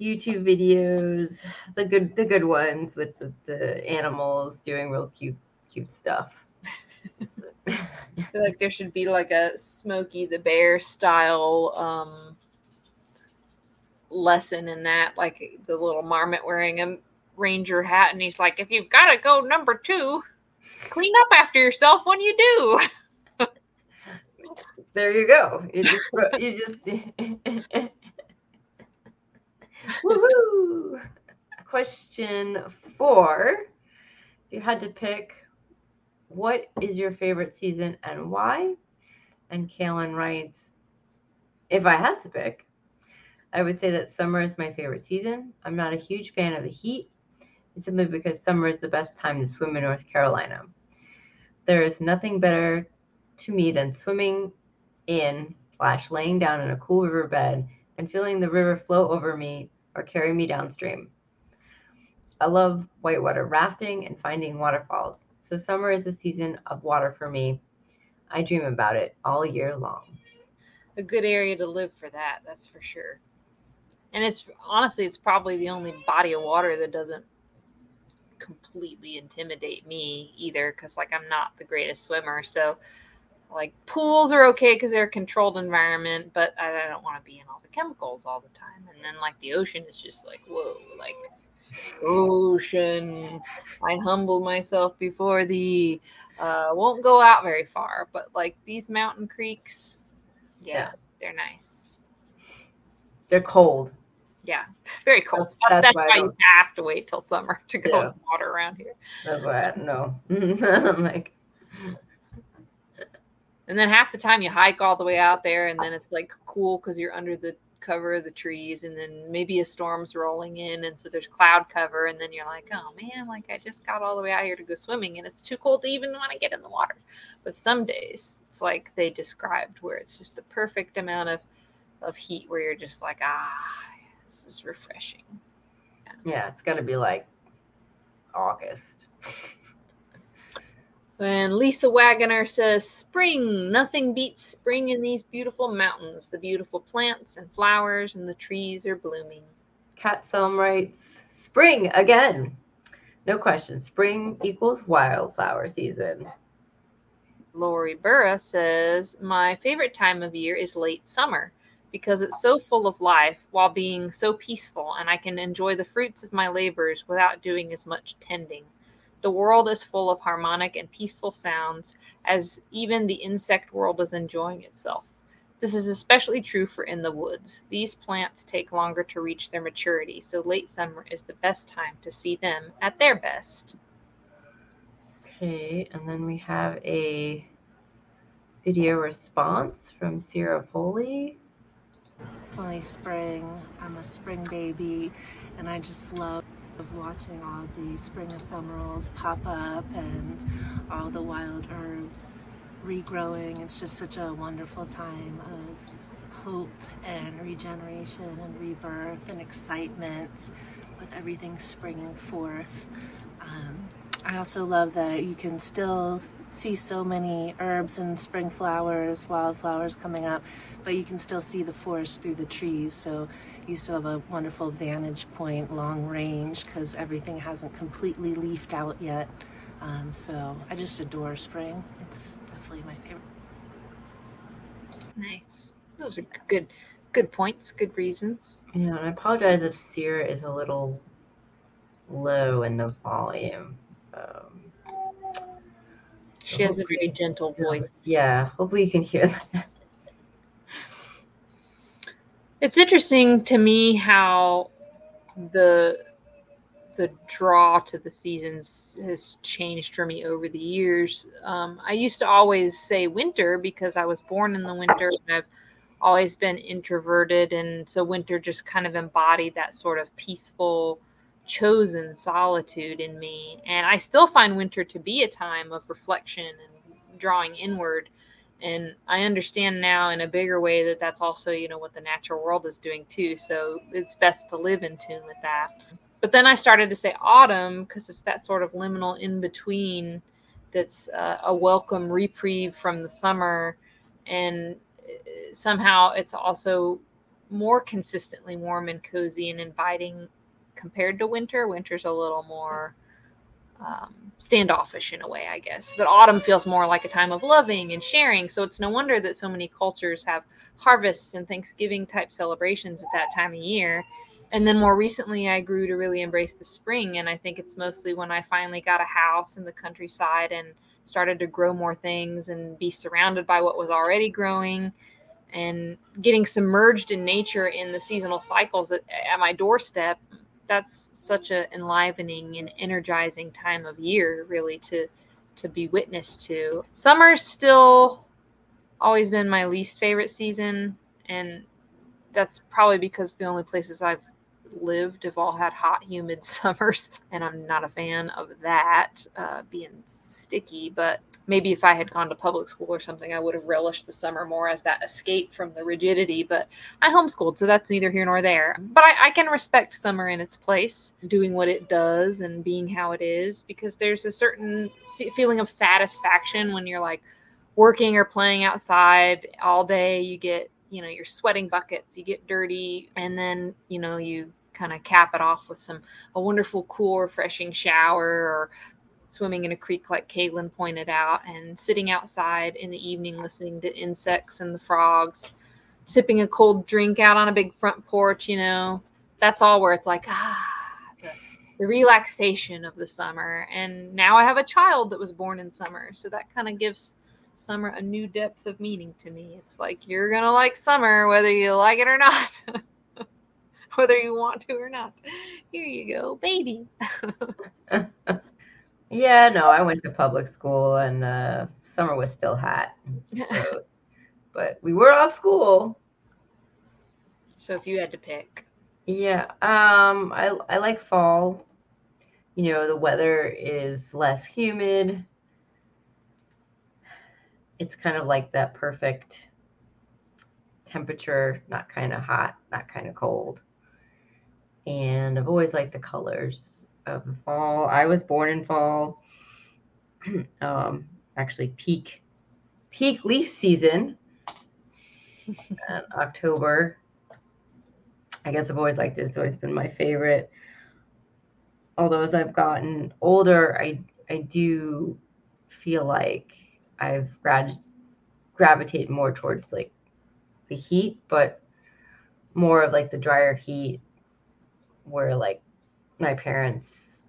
YouTube videos, the good the good ones with the, the animals doing real cute cute stuff. [laughs] I feel like there should be like a Smokey the Bear style um, lesson in that, like the little marmot wearing a ranger hat, and he's like, "If you've got to go number two, clean up after yourself when you do." [laughs] there you go. You just you just [laughs] Woohoo! Question four. If you had to pick what is your favorite season and why? And Calen writes, if I had to pick, I would say that summer is my favorite season. I'm not a huge fan of the heat. Simply because summer is the best time to swim in North Carolina. There is nothing better to me than swimming in slash laying down in a cool riverbed and feeling the river flow over me or carry me downstream. I love whitewater rafting and finding waterfalls. So summer is a season of water for me. I dream about it all year long. a good area to live for that, that's for sure. And it's honestly, it's probably the only body of water that doesn't completely intimidate me either, because like I'm not the greatest swimmer. So, like pools are okay because they're a controlled environment, but I, I don't want to be in all the chemicals all the time. And then like the ocean is just like whoa, like ocean. I humble myself before thee. Uh, won't go out very far, but like these mountain creeks, yeah, Yeah. they're nice. They're cold. Yeah, very cold. That's- That's, that's why you have to wait till summer to go Yeah. water around here. That's why I don't know. I'm [laughs] like, And then half the time you hike all the way out there, and then it's like cool because you're under the cover of the trees, and then maybe a storm's rolling in, and so there's cloud cover, and then you're like, oh man, like I just got all the way out here to go swimming, and it's too cold to even want to get in the water. But some days it's like they described, where it's just the perfect amount of of heat, where you're just like, ah, this is refreshing. yeah, it's got to be like August. [laughs] When Lisa Wagoner says, Spring, nothing beats spring in these beautiful mountains. The beautiful plants and flowers and the trees are blooming. Kat Selm writes, spring again. No question. Spring equals wildflower season. Lorri Burra says, My favorite time of year is late summer. Because it's so full of life while being so peaceful, and I can enjoy the fruits of my labors without doing as much tending. The world is full of harmonic and peaceful sounds, as even the insect world is enjoying itself. This is especially true for in the woods. These plants take longer to reach their maturity, so late summer is the best time to see them at their best. Okay, and then we have a video response from Ceara Foley. Finally, spring. I'm a spring baby, and I just love watching all the spring ephemerals pop up and all the wild herbs regrowing. It's just such a wonderful time of hope and regeneration and rebirth and excitement with everything springing forth. Um, I also love that you can still see so many herbs and spring flowers, wildflowers coming up, but you can still see the forest through the trees. So you still have a wonderful vantage point, long range, because everything hasn't completely leafed out yet. Um, so I just adore spring. It's definitely my favorite. Nice. Those are good, good points, good reasons. Yeah, and I apologize if Ceara is a little low in the volume. Um, she has a very gentle voice. Yeah, hopefully you can hear that. It's interesting to me how the the draw to the seasons has changed for me over the years. Um, I used to always say winter because I was born in the winter and I've always been introverted, and so winter just kind of embodied that sort of peaceful chosen solitude in me. And I still find winter to be a time of reflection and drawing inward. And I understand now in a bigger way that that's also, you know, what the natural world is doing too. So it's best to live in tune with that. But then I started to say autumn because it's that sort of liminal in between that's uh, a welcome reprieve from the summer. And uh, somehow it's also more consistently warm and cozy and inviting compared to winter. Winter's a little more um, standoffish in a way, I guess. But autumn feels more like a time of loving and sharing. So it's no wonder that so many cultures have harvests and Thanksgiving type celebrations at that time of year. And then more recently, I grew to really embrace the spring. And I think it's mostly when I finally got a house in the countryside and started to grow more things and be surrounded by what was already growing and getting submerged in nature in the seasonal cycles at, at my doorstep that's such an enlivening and energizing time of year really to to be witness to. Summer's still always been my least favorite season and that's probably because the only places i've lived have all had hot humid [laughs] summers and i'm not a fan of that uh, being sticky but maybe if I had gone to public school or something, I would have relished the summer more as that escape from the rigidity. But I homeschooled, so that's neither here nor there. But I, I, can respect summer in its place, doing what it does and being how it is, because there's a certain feeling of satisfaction when you're like working or playing outside all day. You get, you know, you're sweating buckets, you get dirty, and then, you know, you kind of cap it off with some a wonderful cool refreshing shower or swimming in a creek, like Caitlin pointed out, and sitting outside in the evening listening to insects and the frogs, sipping a cold drink out on a big front porch, you know, that's all where it's like, ah, the, the relaxation of the summer. And now I have a child that was born in summer. So that kind of gives summer a new depth of meaning to me. It's like you're going to like summer whether you like it or not. [laughs] [laughs] whether you want to or not. Here you go, baby. [laughs] Yeah, no, I went to public school and uh, summer was still hot. Gross. [laughs] but we were off school. So if you had to pick. Yeah, um I I like fall. You know, the weather is less humid. It's kind of like that perfect temperature, not kind of hot, not kind of cold. And I've always liked the colors of the fall. I was born in fall. [clears throat] um, actually, peak peak leaf season, [laughs] October. I guess I've always liked it. It's always been my favorite. Although as I've gotten older, I I do feel like I've grad- gravitated more towards like the heat, but more of like the drier heat where like my parents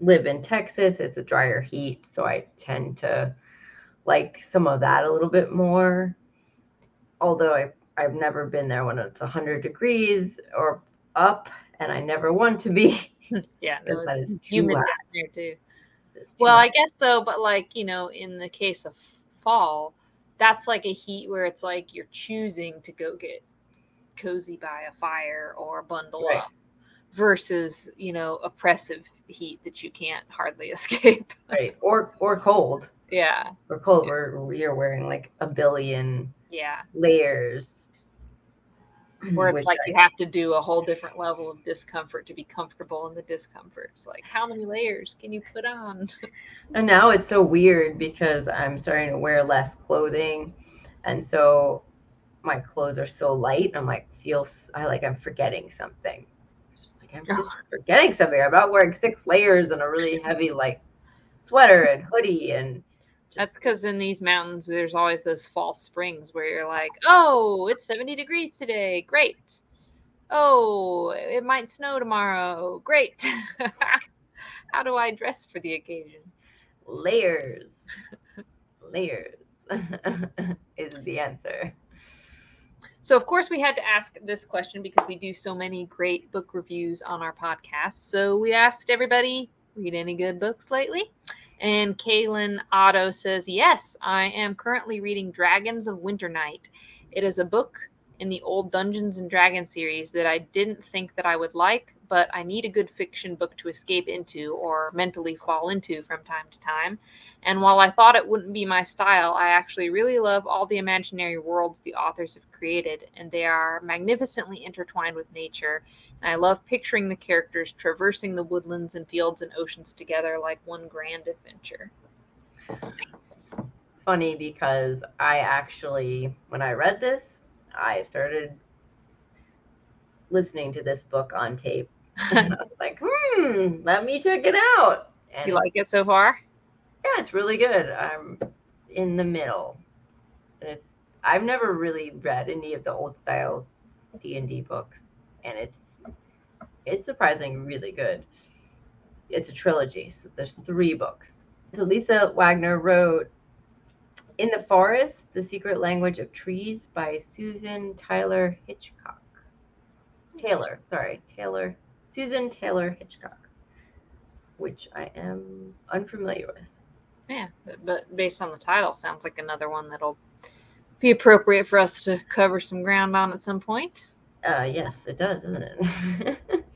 live in Texas. It's a drier heat, so I tend to like some of that a little bit more. Although I I've never been there when it's 100 degrees or up and I never want to be. [laughs] yeah, no, that is humid too down there too. Well, I guess so, but like, you know, in the case of fall, that's like a heat where it's like you're choosing to go get cozy by a fire or bundle Right. up versus, you know, oppressive heat that you can't hardly [laughs] escape. right or or cold yeah. or cold where you're wearing like a billion Yeah. layers. [clears throat] Where it's like I- you have to do a whole different level of discomfort to be comfortable in the discomfort. It's like, how many layers can you put on? [laughs] And now it's so weird because I'm starting to wear less clothing. And so my clothes are so light. I'm like, feel, s- I like, I'm forgetting something. Just like, I'm just forgetting something. I'm not wearing six layers and a really [laughs] heavy, like, sweater and hoodie. And That's because in these mountains, there's always those false springs where you're like, oh, it's 70 degrees today. Great. Oh, it might snow tomorrow. Great. [laughs] How do I dress for the occasion? layers, layers [laughs] is the answer. So, of course, we had to ask this question because we do so many great book reviews on our podcast. So, we asked everybody, read any good books lately? And Calen Otto says, Yes, I am currently reading Dragons of Winter Night. It is a book in the old Dungeons and Dragons series that I didn't think that I would like, but I need a good fiction book to escape into or mentally fall into from time to time. And while I thought it wouldn't be my style, I actually really love all the imaginary worlds the authors have created, and they are magnificently intertwined with nature. And I love picturing the characters traversing the woodlands and fields and oceans together like one grand adventure. Nice. Funny because I actually, when I read this, I started listening to this book on tape. And [laughs] [laughs] I was like, hmm, let me check it out. And you like it so far? Yeah, it's really good. I'm in the middle. And it's I've never really read any of the old style D and D books, and it's it's surprisingly really good. It's a trilogy, so there's three books. So Lisa Wagoner wrote In the Forest: The Secret Language of Trees by Susan Tyler Hitchcock. Taylor, sorry, Taylor, Susan Taylor Hitchcock, which I am unfamiliar with. Yeah, but- based on the title, sounds like another one that'll be appropriate for us to cover some ground on at some point. Uh, yes, it does, doesn't it? [laughs]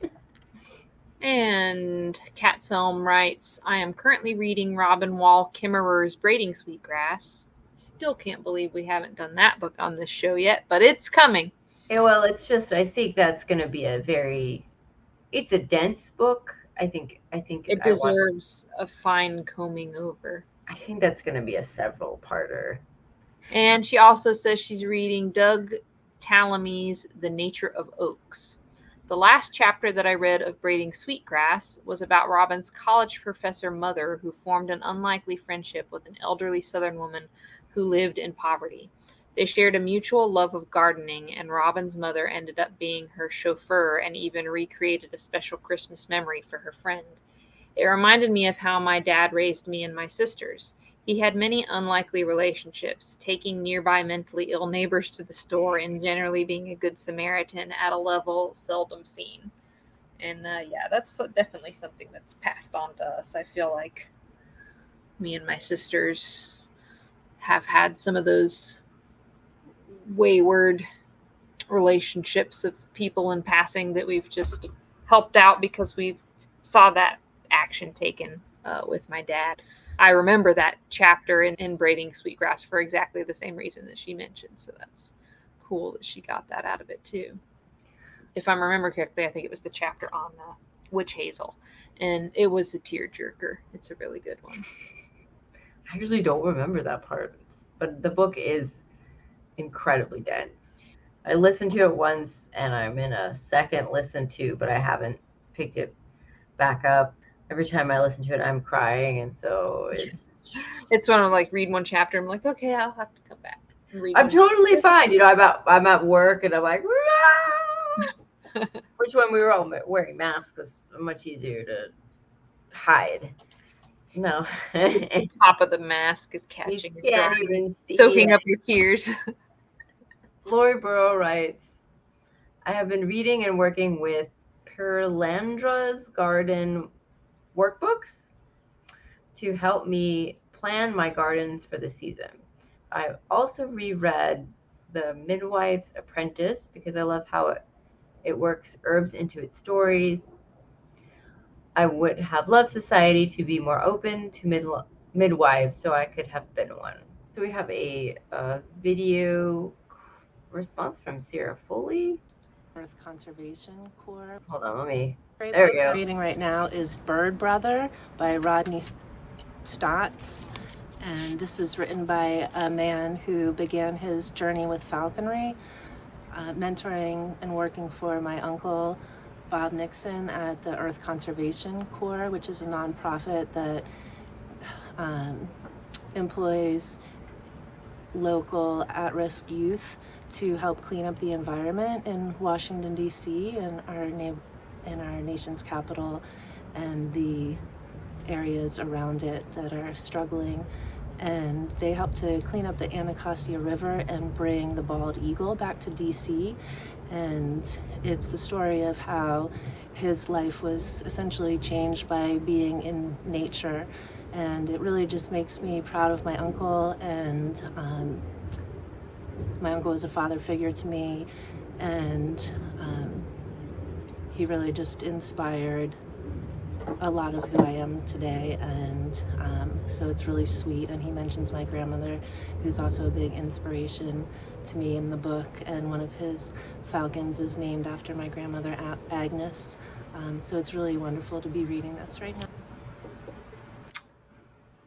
And Kat Selm writes, I am currently reading Robin Wall Kimmerer's Braiding Sweetgrass. Still can't believe we haven't done that book on this show yet, but it's coming. yeah, well, it's just I think that's going to be a very, it's a dense book. I think I think It I, want, deserves a fine combing over. I think that's going to be a several parter. And she also says she's reading Doug Tallamy's The Nature of Oaks. The last chapter that I read of Braiding Sweetgrass was about Robin's college professor mother who formed an unlikely friendship with an elderly Southern woman who lived in poverty. They shared a mutual love of gardening, and Robin's mother ended up being her chauffeur and even recreated a special Christmas memory for her friend. It reminded me of how my dad raised me and my sisters. He had many unlikely relationships, taking nearby mentally ill neighbors to the store and generally being a good Samaritan at a level seldom seen. And uh, yeah, that's definitely something that's passed on to us. I feel like me and my sisters have had some of those wayward relationships of people in passing that we've just helped out because we saw that action taken uh, with my dad. I remember that chapter in, in Braiding Sweetgrass for exactly the same reason that she mentioned. So that's cool that she got that out of it too. If I'm remember correctly, I think it was the chapter on the witch hazel, and it was a tearjerker. It's a really good one. I usually don't remember that part, but the book is incredibly dense. I listened to it once and I'm in a second listen to, but I haven't picked it back up. Every time I listen to it, I'm crying, and so it's [laughs] It's when I'm like read one chapter, I'm like, okay, I'll have to come back. I'm totally fine. You know, I'm at I'm at work and I'm like, [laughs] which when we were all wearing masks was much easier to hide. No, you the [laughs] [laughs] top of the mask is catching your can't dry, even soaking it. up your tears. [laughs] Lorri Burra writes, I have been reading and working with Perelandra's garden workbooks to help me plan my gardens for the season. I've also reread The Midwife's Apprentice because I love how it, it works herbs into its stories. I would have loved society to be more open to mid, midwives so I could have been one. So we have a, uh video response from Ceara Foley. Earth Conservation Corps. Hold on, let me. Great There we go. Reading right now is Bird Brother by Rodney Stotts. And this was written by a man who began his journey with falconry, uh, mentoring and working for my uncle Bob Nixon at the Earth Conservation Corps, which is a nonprofit that um, employs local at risk youth to help clean up the environment in Washington, D.C., and our, na- in our nation's capital and the areas around it that are struggling. And they help to clean up the Anacostia River and bring the bald eagle back to DC. And it's the story of how his life was essentially changed by being in nature. And it really just makes me proud of my uncle. And um, my uncle was a father figure to me. And um, he really just inspired a lot of who I am today, and um, so it's really sweet. And he mentions my grandmother, who's also a big inspiration to me in the book. And one of his falcons is named after my grandmother, Agnes. Um, so it's really wonderful to be reading this right now.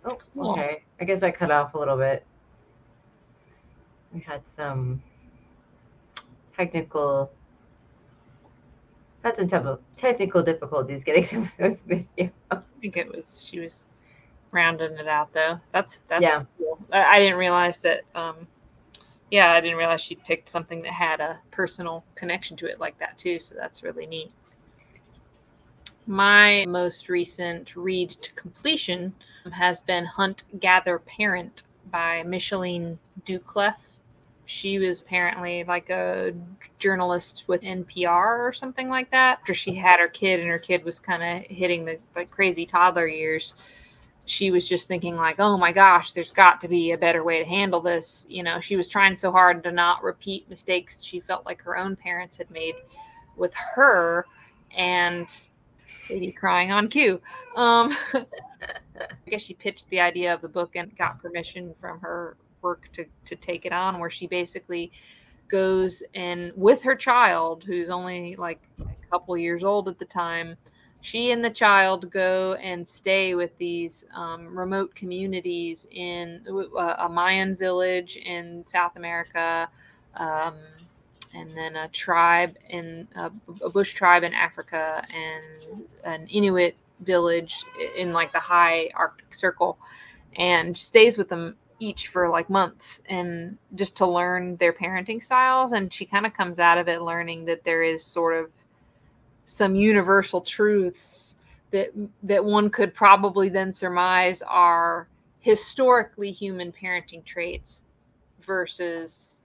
Oh, okay. I guess I cut off a little bit. We had some technical. Had some technical technical difficulties getting [laughs] some of those video. I think it was she was rounding it out though. That's that's Yeah. cool. I, I didn't realize that. Um, yeah, I didn't realize she picked something that had a personal connection to it like that too. So that's really neat. My most recent read to completion has been Hunt Gather Parent by Michaeleen Doucleff. She was apparently like a journalist with NPR or something like that. After she had her kid and her kid was kind of hitting the like crazy toddler years, she was just thinking like, "Oh my gosh, there's got to be a better way to handle this." You know, she was trying so hard to not repeat mistakes she felt like her own parents had made with her and baby crying on cue. Um [laughs] I guess she pitched the idea of the book and got permission from her work to to take it on where she basically goes and with her child who's only like a couple years old at the time she and the child go and stay with these um, remote communities in uh, a mayan village in south america um, and then a tribe in a, a bush tribe in africa and an inuit village in like the high arctic circle and stays with them each for like months and just to learn their parenting styles and she kind of comes out of it learning that there is sort of some universal truths that that one could probably then surmise are historically human parenting traits versus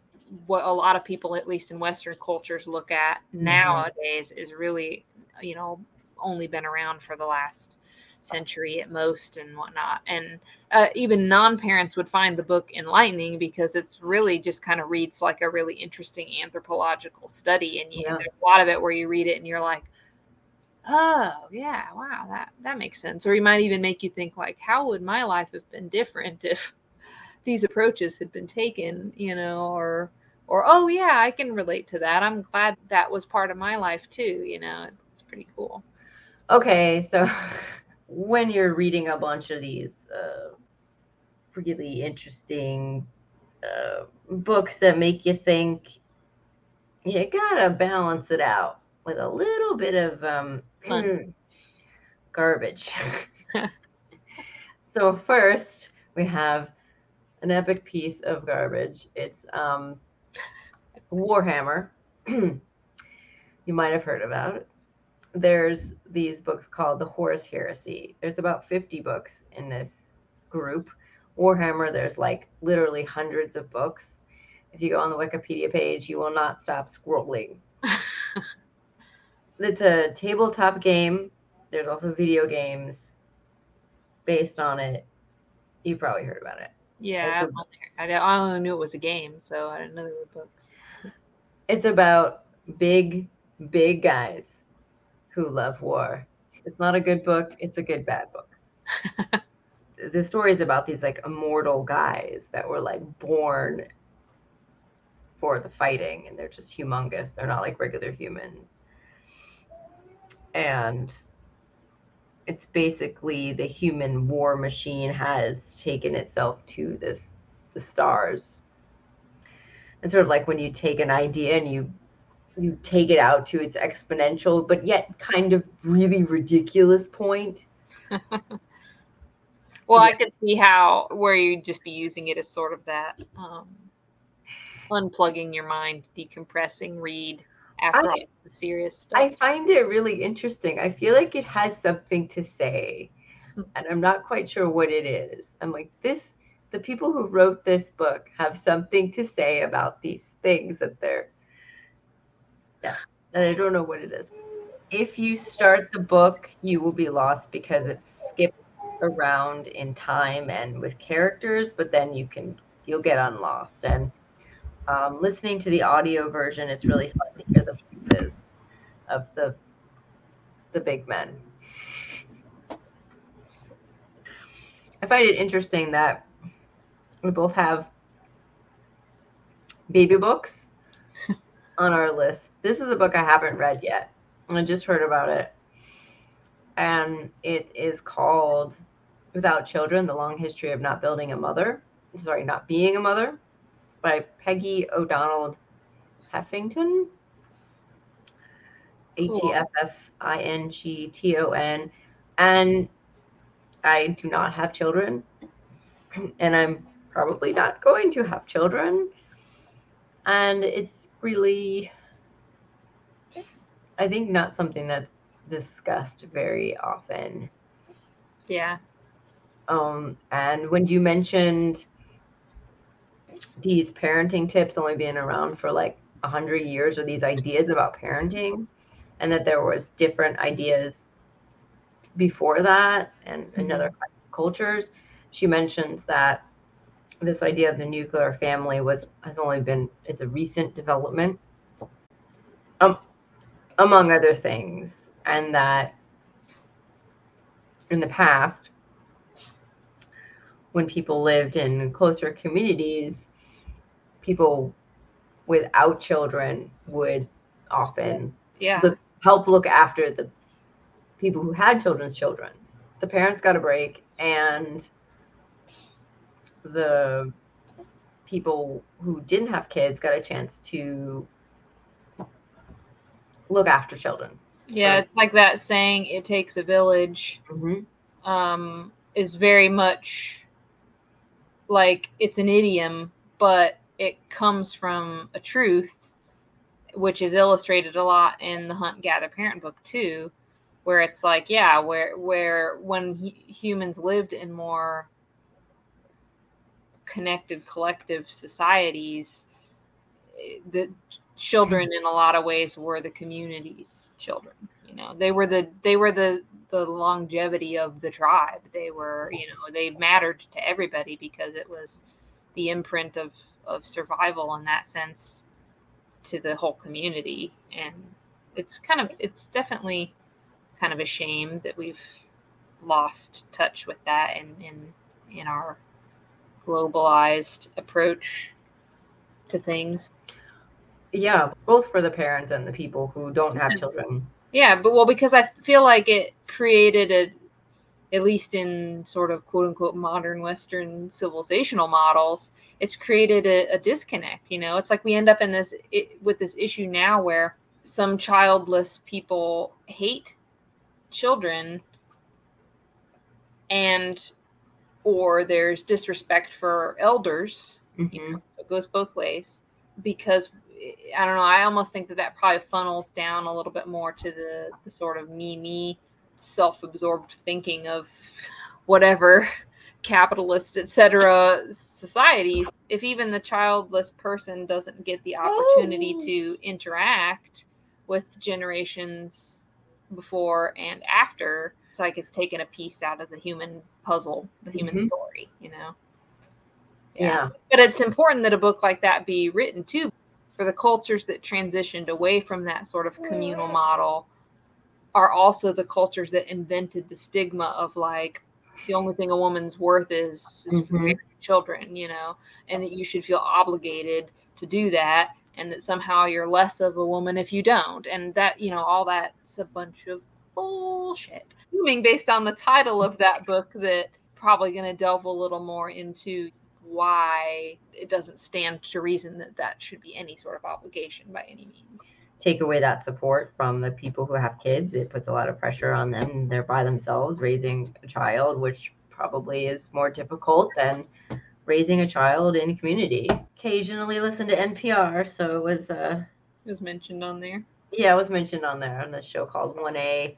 what a lot of people at least in western cultures look at mm-hmm. nowadays is really you know only been around for the last century at most and whatnot. And uh, even non-parents would find the book enlightening because it's really just kind of reads like a really interesting anthropological study and you Yeah. know, there's a lot of it where you read it and you're like oh yeah wow that that makes sense. Or you might even make you think like how would my life have been different [laughs] if these approaches had been taken? You know or or oh yeah i can relate to that. I'm glad that was part of my life too you know it's pretty cool. Okay, so [laughs] when you're reading a bunch of these uh, really interesting uh, books that make you think, you gotta balance it out with a little bit of um, Fun. garbage. [laughs] [laughs] so first we have an epic piece of garbage. It's um, Warhammer. [clears throat] you might have heard about it. There's these books called the Horus Heresy. There's about 50 books in this group. Warhammer, there's like literally hundreds of books. If you go on the Wikipedia page, you will not stop scrolling. [laughs] it's a tabletop game. There's also video games based on it. You probably heard about it. Yeah, I, I only knew it was a game, so I didn't know there were books. It's about big, big guys who love war. It's not a good book. It's a good bad book. [laughs] the story is about these like immortal guys that were like born for the fighting and they're just humongous. They're not like regular humans. And it's basically the human war machine has taken itself to this the stars. And sort of like when you take an idea and you you take it out to its exponential but yet kind of really ridiculous point. [laughs] well, I could see how where you'd just be using it as sort of that um, unplugging your mind, decompressing read after I, all the serious stuff. I find it really interesting. I feel like it has something to say, hmm. and I'm not quite sure what it is. I'm like, this, the people who wrote this book have something to say about these things that they're, yeah, and I don't know what it is. If you start the book, you will be lost because it skips around in time and with characters, but then you can, you'll get unlost. And um, listening to the audio version, it's really fun to hear the voices of the the big men. I find it interesting that we both have baby books [laughs] on our list. This is a book I haven't read yet. I just heard about it. And it is called Without Children The Long History of Not Building a Mother. Sorry, Not Being a Mother by Peggy O'Donnell Heffington. H E F F I N G T O N. And I do not have children. And I'm probably not going to have children. And it's really, I think, not something that's discussed very often. Yeah. Um, and when you mentioned these parenting tips only being around for like a hundred years or these ideas about parenting and that there was different ideas before that and mm-hmm. in other cultures she mentions that this idea of the nuclear family was has only been is a recent development um, among other things and that in the past when people lived in closer communities people without children would often yeah. look, help look after the people who had children's children. The parents got a break, and the people who didn't have kids got a chance to look after children. Yeah, it's like that saying, "It takes a village." Mm-hmm. Um, is very much like it's an idiom, but it comes from a truth, which is illustrated a lot in the Hunt Gather Parent book too, where it's like, yeah, where where when he, humans lived in more connected collective societies, eh, the children in a lot of ways were the community's children. You know, they were the they were the the longevity of the tribe. They were, you know, they mattered to everybody because it was the imprint of of survival in that sense to the whole community. And it's kind of it's definitely kind of a shame that we've lost touch with that in in in our globalized approach to things. Yeah both for the parents and the people who don't have children yeah but well because i feel like it created a at least in sort of quote unquote modern Western civilizational models, it's created a, a disconnect. You know, it's like we end up in this it, with this issue now where some childless people hate children and or there's disrespect for elders. Mhm. You know, it goes both ways because I don't know. I almost think that that probably funnels down a little bit more to the, the sort of me, me, self absorbed thinking of whatever [laughs] capitalist, etc. societies. If even the childless person doesn't get the opportunity to interact with generations before and after, it's like it's taken a piece out of the human puzzle, the human Mhm. story, you know? Yeah. But it's important that a book like that be written too for the cultures that transitioned away from that sort of communal model are also the cultures that invented the stigma of like the only thing a woman's worth is, is for Mhm. marrying children, you know, and that you should feel obligated to do that and that somehow you're less of a woman if you don't. And that, you know, all that's a bunch of bullshit. Assuming based on the title of that book that probably going to delve a little more into why it doesn't stand to reason that that should be any sort of obligation by any means. Take away that support from the people who have kids. It puts a lot of pressure on them. They're by themselves raising a child, which probably is more difficult than raising a child in community. Occasionally listen to NPR, so it was uh It was mentioned on there. yeah, it was mentioned on there on this show called 1A.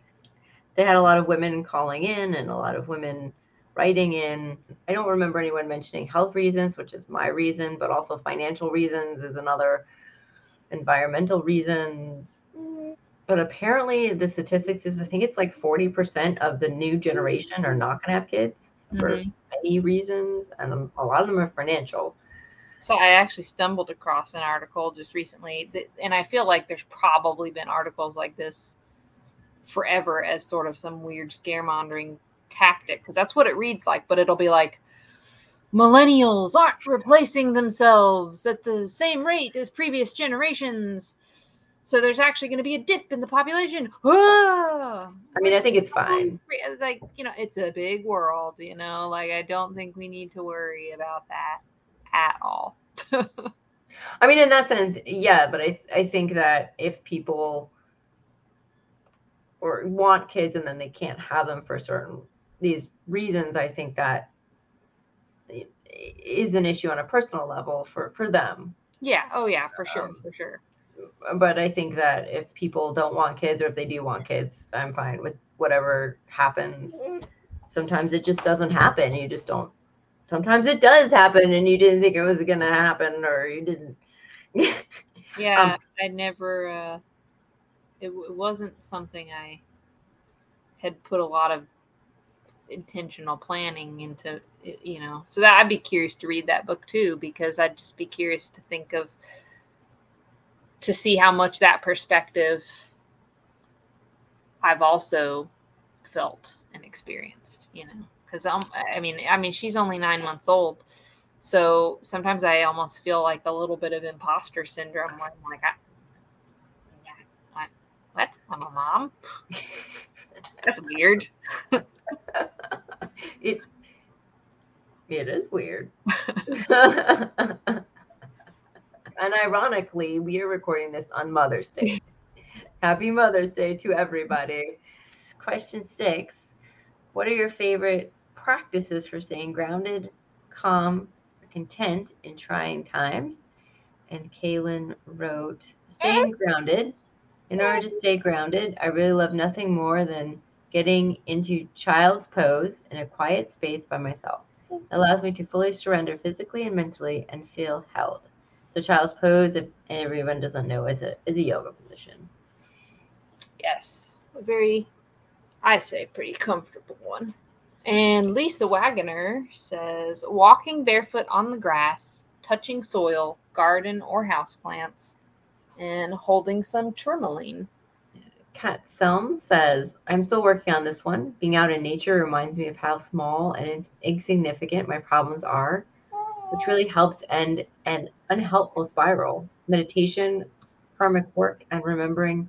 They had a lot of women calling in and a lot of women writing in. I don't remember anyone mentioning health reasons, which is my reason, but also financial reasons is another, environmental reasons. But apparently, the statistics is I think it's like 40% of the new generation are not going to have kids for Mhm. any reasons, and a lot of them are financial. So I actually stumbled across an article just recently, that, and I feel like there's probably been articles like this forever as sort of some weird scaremongering tactic because that's what it reads like. But it'll be like millennials aren't replacing themselves at the same rate as previous generations. So there's actually going to be a dip in the population. Ah! [sighs] I mean, I think it's fine. Like, you know, it's a big world, you know, like I don't think we need to worry about that at all. [laughs] I mean, in that sense, yeah, but I I think that if people or want kids and then they can't have them for certain these reasons, I think that is an issue on a personal level for for them. Yeah. Oh, yeah, for sure. Um, for sure. But I think that if people don't want kids or if they do want kids, I'm fine with whatever happens. Sometimes it just doesn't happen. You just don't. Sometimes it does happen and you didn't think it was going to happen or you didn't. [laughs] Yeah. I never, uh, it, w- it wasn't something I had put a lot of intentional planning into, you know. So that I'd be curious to read that book too, because I'd just be curious to think of, to see how much that perspective I've also felt and experienced, you know, because um, I mean, I mean, she's only nine months old, so sometimes I almost feel like a little bit of imposter syndrome, where I'm like, I, yeah, I, what? I'm a mom. [laughs] That's weird. [laughs] it it is weird. [laughs] and ironically, we are recording this on Mother's Day. Happy Mother's Day to everybody. Question six What are your favorite practices for staying grounded, calm, content in trying times? And Calen wrote, Staying grounded. In order to stay grounded, I really love nothing more than getting into child's pose in a quiet space by myself. It allows me to fully surrender physically and mentally and feel held. So child's pose, if everyone doesn't know, is a is a yoga position. Yes, a very, I say, pretty comfortable one. And Lisa Wagoner says, walking barefoot on the grass, touching soil, garden or houseplants, and holding some tourmaline. Kat Selm says, I'm still working on this one. Being out in nature reminds me of how small and insignificant my problems are, which really helps end an unhelpful spiral. Meditation, karmic work, and remembering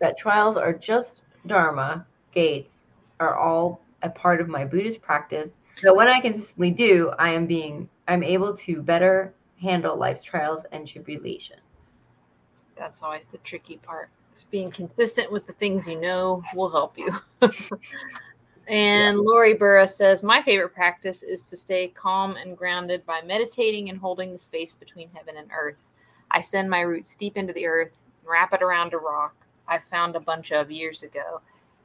that trials are just dharma, gates, are all a part of my Buddhist practice. That when I consistently do, I am being I'm able to better handle life's trials and tribulations. That's always the tricky part. Just being consistent with the things you know will help you. [laughs] And Lorri Burra says, My favorite practice is to stay calm and grounded by meditating and holding the space between heaven and earth. I send my roots deep into the earth and wrap it around a rock I found a bunch of years ago.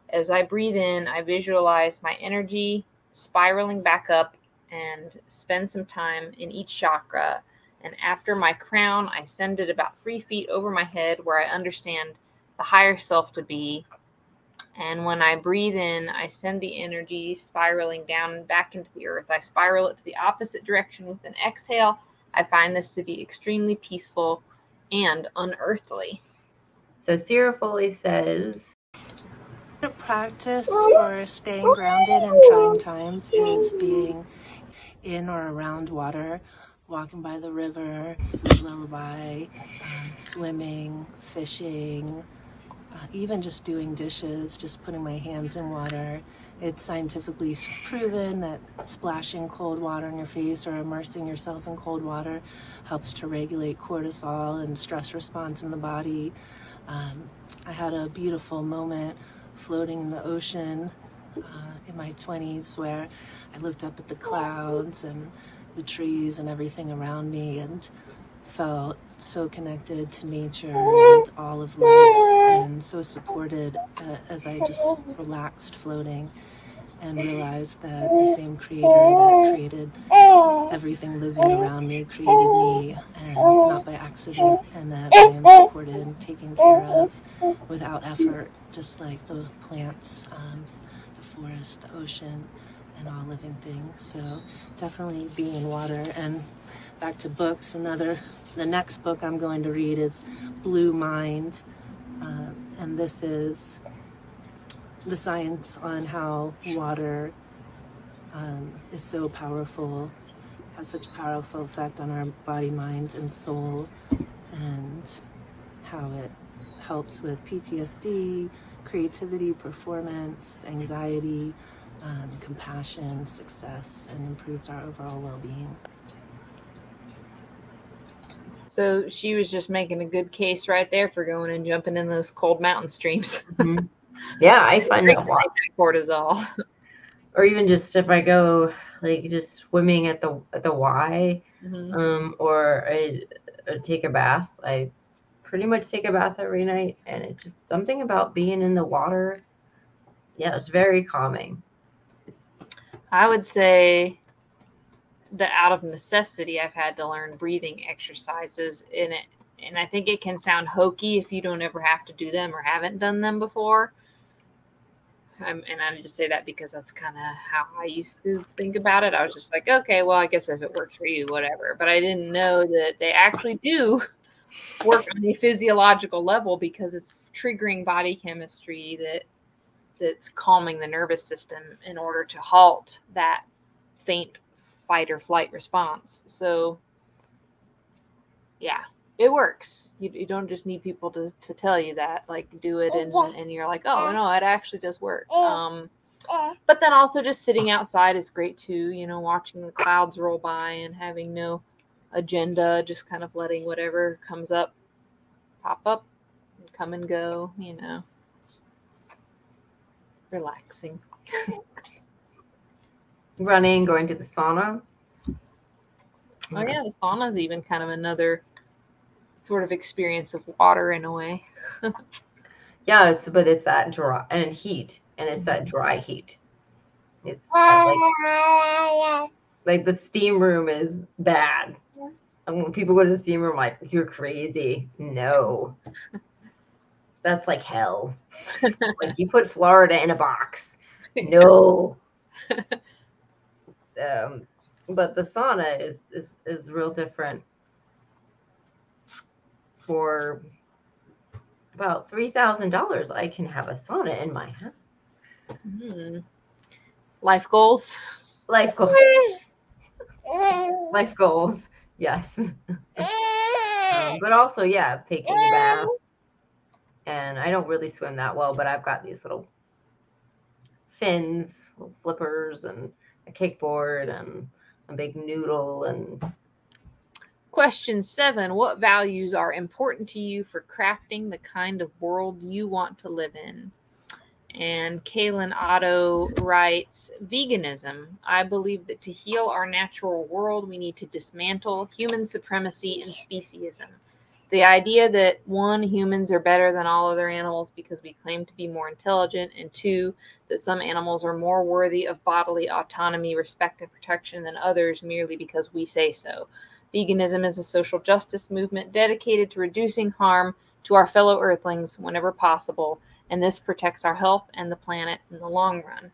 As I breathe in, I visualize my energy spiraling back up and spend some time in each chakra. And after my crown, I send it about three feet over my head where I understand the higher self to be and when I breathe in, I send the energy spiraling down and back into the earth. I spiral it to the opposite direction with an exhale. I find this to be extremely peaceful and unearthly. So Ceara Foley says The practice for staying grounded in trying times is being in or around water, walking by the river, sweet lullaby, um, swimming, fishing, uh, even just doing dishes, just putting my hands in water. It's scientifically proven that splashing cold water in your face or immersing yourself in cold water helps to regulate cortisol and stress response in the body. Um, I had a beautiful moment floating in the ocean uh, in my 20s where I looked up at the clouds and the trees and everything around me and felt so connected to nature and all of life and so supported uh, as I just relaxed floating and realized that the same creator that created everything living around me created me and not by accident and that I am supported and taken care of without effort just like the plants um, the forest the ocean and all living things. So definitely being in water. And back to books another the next book I'm going to read is Blue Mind, uh, and this is the science on how water um, is so powerful, has such powerful effect on our body, mind, and soul, and how it helps with PTSD, creativity, performance, anxiety, um, compassion, success, and improves our overall well being. So she was just making a good case right there for going and jumping in those cold mountain streams. [laughs] mm-hmm. Yeah, I find that lot. cortisol. Or even just if I go like just swimming at the at the Y, mm-hmm. um, or I, I take a bath. I pretty much take a bath every night, and it's just something about being in the water. Yeah, it's very calming. I would say that out of necessity I've had to learn breathing exercises in it. And I think it can sound hokey if you don't ever have to do them or haven't done them before. Um, and I just say that because that's kind of how I used to think about it. I was just like, okay, well, I guess if it works for you, whatever. But I didn't know that they actually do work on a physiological level because it's triggering body chemistry that that's calming the nervous system in order to halt that faint fight or flight response. So, yeah, it works. You, you don't just need people to, to tell you that, like, do it, and, and you're like, oh, no, it actually does work. Um, but then also just sitting outside is great too, you know, watching the clouds roll by and having no agenda, just kind of letting whatever comes up pop up and come and go, you know. Relaxing. running, going to the sauna. Oh yeah, the sauna is even kind of another sort of experience of water in a way. [laughs] yeah, it's but it's that dry and heat, and it's that dry heat. It's like, like the steam room is bad. And when people go to the steam room, like you're crazy. No, [laughs] that's like hell. [laughs] like you put Florida in a box. No [laughs] um, but the sauna is is is real different. For about three thousand dollars, I can have a sauna in my house. Mm-hmm. Life goals. Life goals. Life goals. Yes. [laughs] um, but also, yeah, taking a bath. And I don't really swim that well, but I've got these little fins, little flippers, and a kickboard and a big noodle and Question seven What values are important to you for crafting the kind of world you want to live in? And Calen Otto writes Veganism. I believe that to heal our natural world, we need to dismantle human supremacy and speciesism. The idea that one, humans are better than all other animals because we claim to be more intelligent, and two, that some animals are more worthy of bodily autonomy, respect, and protection than others merely because we say so. Veganism is a social justice movement dedicated to reducing harm to our fellow earthlings whenever possible, and this protects our health and the planet in the long run.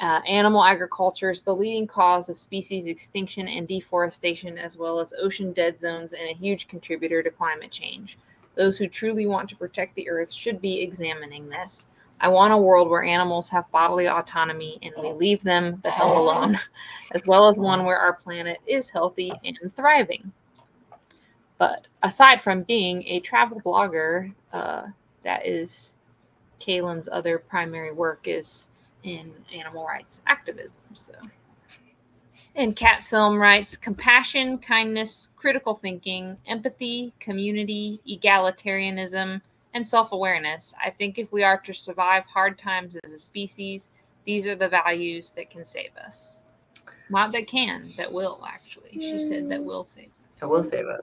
Uh, animal agriculture is the leading cause of species extinction and deforestation, as well as ocean dead zones, and a huge contributor to climate change. Those who truly want to protect the earth should be examining this. I want a world where animals have bodily autonomy and we leave them the hell alone, [laughs] as well as one where our planet is healthy and thriving. But aside from being a travel blogger, uh, that is Calen's other primary work is in animal rights activism. So, and Kat Selm writes compassion, kindness, critical thinking, empathy, community, egalitarianism, and self awareness. I think if we are to survive hard times as a species, these are the values that can save us. Not that can, that will actually. She said that will save us. That will save us.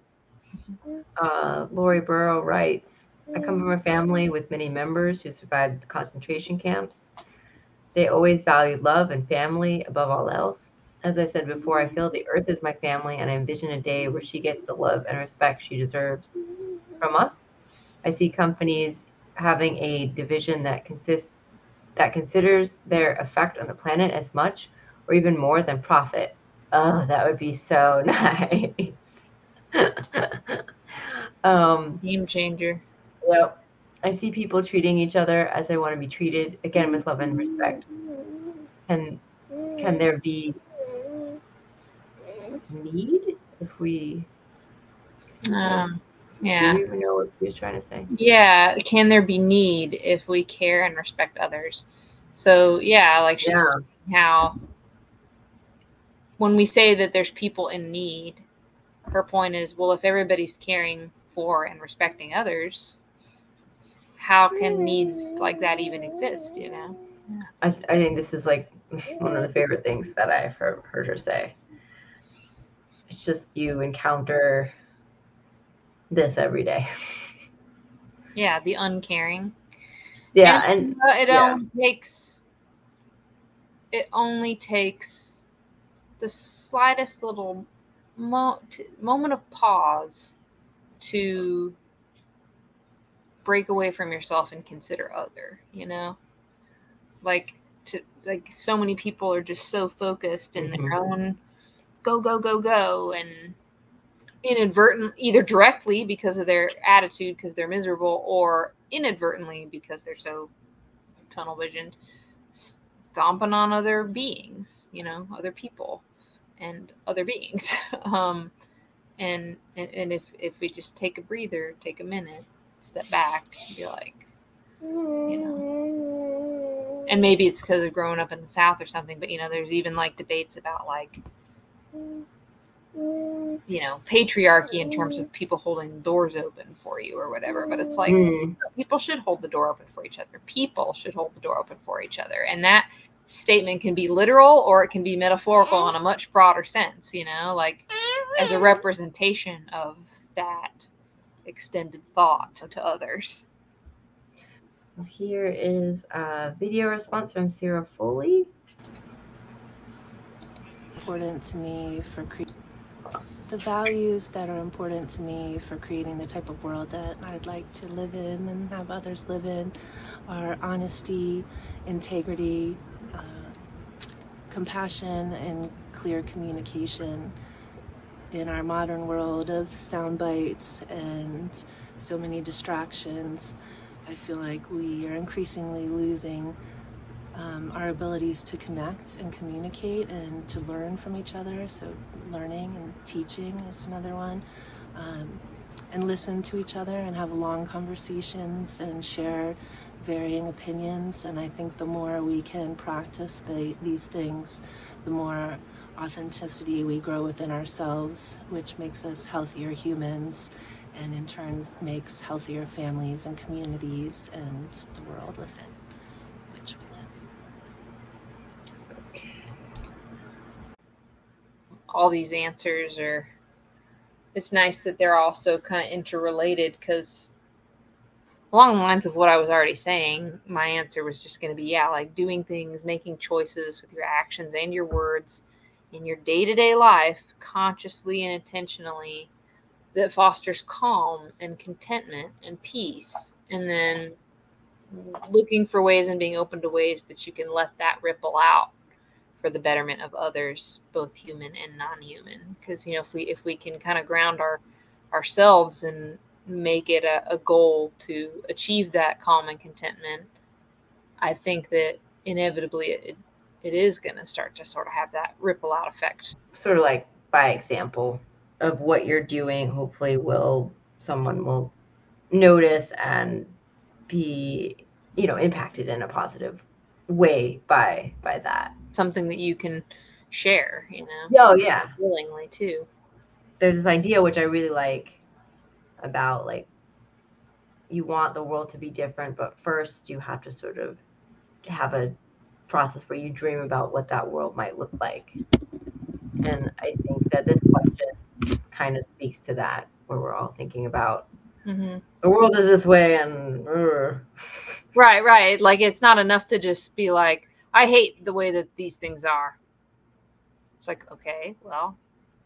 Uh, Lorri Burra writes I come from a family with many members who survived concentration camps. They always valued love and family above all else. As I said before, I feel the earth is my family, and I envision a day where she gets the love and respect she deserves from us. I see companies having a division that consists that considers their effect on the planet as much or even more than profit. Oh, that would be so [laughs] nice. [laughs] um, Game changer. Yep. I see people treating each other as they want to be treated, again with love and respect. Can can there be need if we Um, do you even know what he was trying to say? Yeah. Can there be need if we care and respect others? So, yeah, like she's Yeah. saying how when we say that there's people in need, her point is well, if everybody's caring for and respecting others, how can needs like that even exist, you know? I, th- I think this is like [laughs] one of the favorite things that I've heard, heard her say. It's just you encounter this every day. Yeah, the uncaring. Yeah, and uh, it yeah. only takes it only takes the slightest little mo- t- moment of pause to break away from yourself and consider other you know? Like to like so many people are just so focused in their own go go go go and inadvertent either directly because of their attitude because they're miserable or inadvertently because they're so tunnel visioned stomping on other beings you know other people and other beings. [laughs] Um and, and and if if we just take a breather take a minute step back and be like you know. Mm-hmm. And maybe it's because of growing up in the south or something but you know there's even like debates about like mm-hmm. you know patriarchy in terms of mm-hmm. people holding doors open for you or whatever but it's like Mm, people should hold the door open for each other. People should hold the door open for each other. And that statement can be literal or it can be metaphorical in a much broader sense you know like as a representation of that extended thought to others so here is a video response from Ceara Foley. important to me for cre- the values that are important to me for creating the type of world that I'd like to live in and have others live in are honesty, integrity, uh, compassion, and clear communication. In our modern world of sound bites and so many distractions, I feel like we are increasingly losing um, our abilities to connect and communicate and to learn from each other. So, learning and teaching is another one. Um, and listen to each other and have long conversations and share varying opinions. And I think the more we can practice the, these things, the more authenticity we grow within ourselves, which makes us healthier humans and in turn makes healthier families and communities and the world within which we live. Okay. All these answers are, it's nice that they're all so kind of interrelated because along the lines of what I was already saying, my answer was just going to be yeah, like doing things, making choices with your actions and your words in your day to day life, consciously and intentionally, that fosters calm and contentment and peace. And then looking for ways and being open to ways that you can let that ripple out for the betterment of others, both human and non-human. Because you know, if we if we can kind of ground our ourselves and make it a, a goal to achieve that calm and contentment, I think that inevitably it, it is going to start to sort of have that ripple out effect. Sort of like by example of what you're doing, hopefully will someone will notice and be, you know, impacted in a positive way by by that. Something that you can share, you know. Oh yeah. Willingly too. There's this idea which I really like about like you want the world to be different, but first you have to sort of have a process where you dream about what that world might look like. And I think that this question kind of speaks to that, where we're all thinking about mm-hmm. the world is this way and. Uh. Right, right. Like it's not enough to just be like, I hate the way that these things are. It's like, okay, well,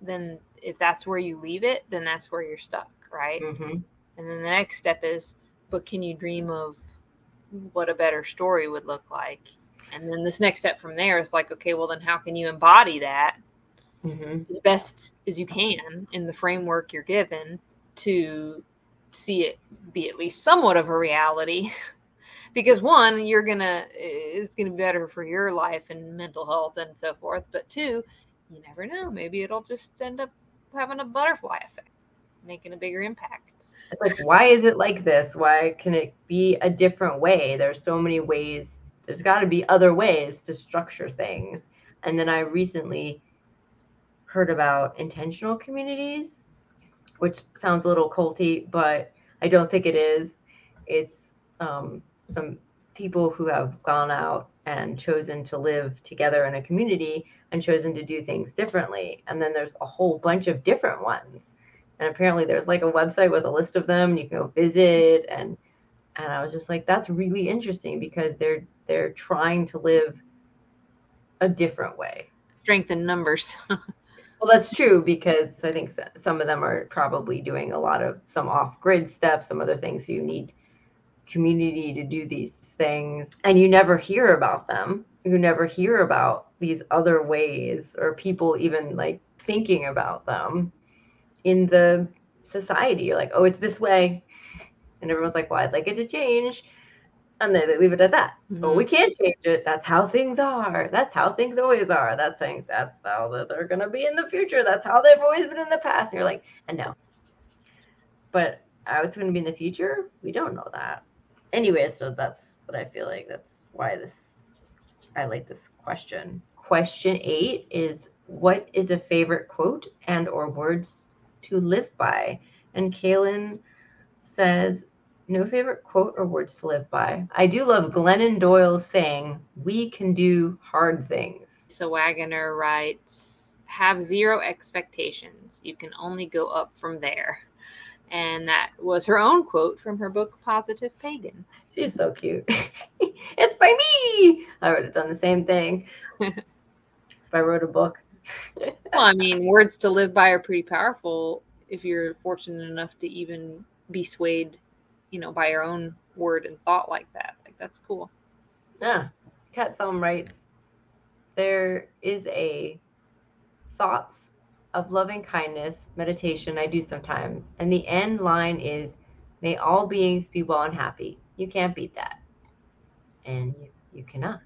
then if that's where you leave it, then that's where you're stuck, right? Mm-hmm. And then the next step is, but can you dream of what a better story would look like? And then this next step from there is like, okay, well, then how can you embody that mm-hmm. as best as you can in the framework you're given to see it be at least somewhat of a reality? [laughs] because one, you're gonna it's gonna be better for your life and mental health and so forth. But two, you never know. Maybe it'll just end up having a butterfly effect, making a bigger impact. It's like, why is it like this? Why can it be a different way? There's so many ways there's got to be other ways to structure things. And then I recently heard about intentional communities, which sounds a little culty, but I don't think it is. It's um, some people who have gone out and chosen to live together in a community and chosen to do things differently. And then there's a whole bunch of different ones. And apparently there's like a website with a list of them you can go visit and and I was just like that's really interesting because they're they're trying to live a different way. Strength in numbers. [laughs] well, that's true because I think some of them are probably doing a lot of some off grid stuff, some other things So you need community to do these things, and you never hear about them. You never hear about these other ways or people even like thinking about them in the society. You're like, oh, it's this way. And everyone's like, well, I'd like it to change and then they leave it at that. Mm-hmm. But we can't change it. That's how things are. That's how things always are. That's saying that's how they're gonna be in the future. That's how they've always been in the past. And you're like, and no. But how it's gonna be in the future, we don't know that. Anyway, so that's what I feel like. That's why this I like this question. Question eight is what is a favorite quote and or words to live by? And Calen says no favorite quote or words to live by. I do love Glennon Doyle's saying, We can do hard things. So Wagoner writes, Have zero expectations. You can only go up from there. And that was her own quote from her book, Positive Pagan. She's so cute. [laughs] it's by me. I would have done the same thing [laughs] if I wrote a book. [laughs] well, I mean, words to live by are pretty powerful if you're fortunate enough to even be swayed you know, by your own word and thought like that. Like that's cool. Yeah. Selm writes, there is a thoughts of loving kindness meditation I do sometimes. And the end line is, may all beings be well and happy. You can't beat that. And you, you cannot.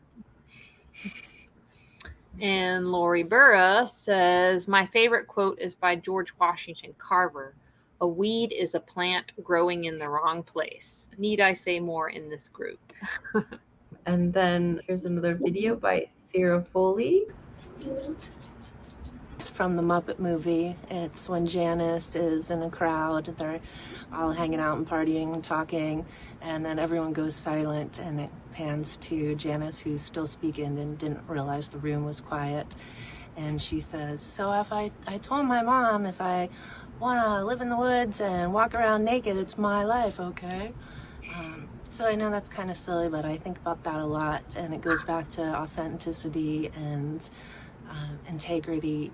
And Lorri Burra says, My favorite quote is by George Washington Carver a weed is a plant growing in the wrong place. Need I say more in this group? [laughs] and then here's another video by Ceara Foley. It's from the Muppet movie. It's when Janice is in a crowd. They're all hanging out and partying and talking. And then everyone goes silent and it pans to Janice, who's still speaking and didn't realize the room was quiet And she says, So if I, I told my mom if I want to live in the woods and walk around naked, it's my life, okay? Um, so I know that's kind of silly, but I think about that a lot. And it goes back to authenticity and um, integrity.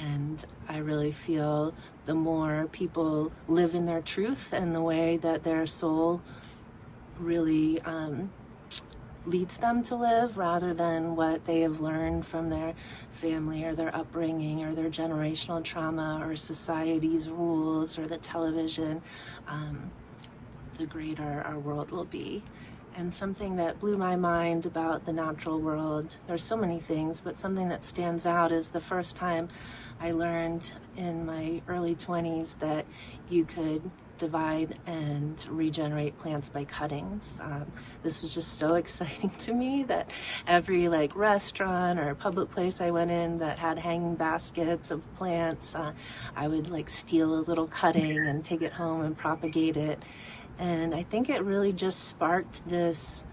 And I really feel the more people live in their truth and the way that their soul really um, leads them to live rather than what they have learned from their family or their upbringing or their generational trauma or society's rules or the television, um, the greater our world will be. And something that blew my mind about the natural world, there's so many things, but something that stands out is the first time I learned in my early 20s that you could divide and regenerate plants by cuttings. Um, this was just so [laughs] exciting to me that every like restaurant or public place I went in that had hanging baskets of plants, uh, I would like steal a little cutting and take it home and propagate it. And I think it really just sparked this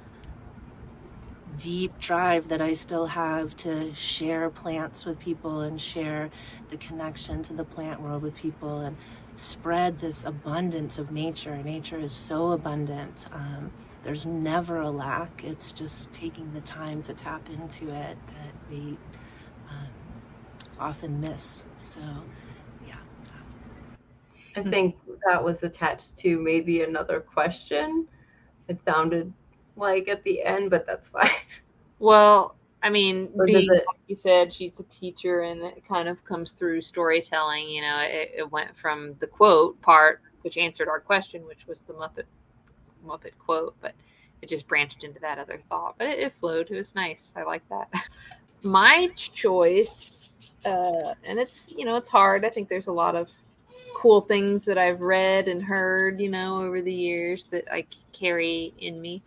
deep drive that I still have to share plants with people and share the connection to the plant world with people and spread this abundance of nature. Nature is so abundant. Um, there's never a lack. It's just taking the time to tap into it that we um, often miss. So, yeah. I think that was attached to maybe another question. It sounded like at the end, but that's fine. [laughs] Well, I mean, being, it- like you said, she's a teacher, and it kind of comes through storytelling. You know, it, it went from the quote part, which answered our question, which was the Muppet Muppet quote, but it just branched into that other thought. But it, it flowed. It was nice. I like that. [laughs] My choice, uh, and it's you know it's hard. I think there's a lot of cool things that I've read and heard, you know, over the years that I carry in me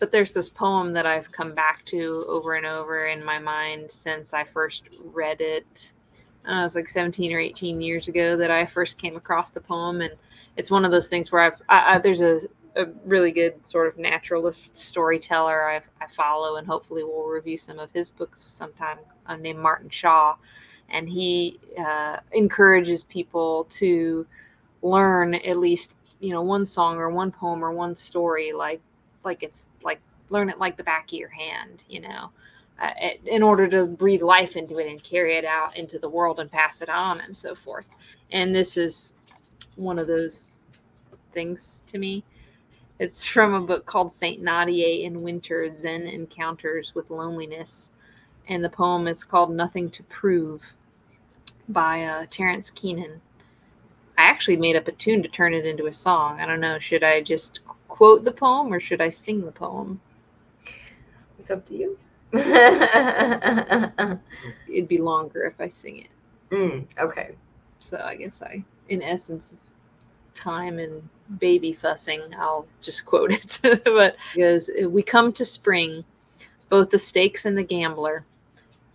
but there's this poem that I've come back to over and over in my mind since I first read it. Uh, it was like 17 or 18 years ago that I first came across the poem, and it's one of those things where I've I, I, there's a, a really good sort of naturalist storyteller I've, I follow, and hopefully we'll review some of his books sometime. Uh, named Martin Shaw, and he uh, encourages people to learn at least you know one song or one poem or one story like like it's learn it like the back of your hand you know uh, in order to breathe life into it and carry it out into the world and pass it on and so forth. And this is one of those things to me. It's from a book called saint nadie in winter zen encounters with loneliness. And the poem is called nothing to prove by uh, terrence keenan. I actually made up a tune to turn it into a song. I don't know should i just quote the poem or should I sing the poem? It's up to you. [laughs] It'd be longer if I sing it. Mm, okay. So I guess I, in essence time and baby fussing, I'll just quote it. [laughs] but because we come to spring, both the stakes and the gambler,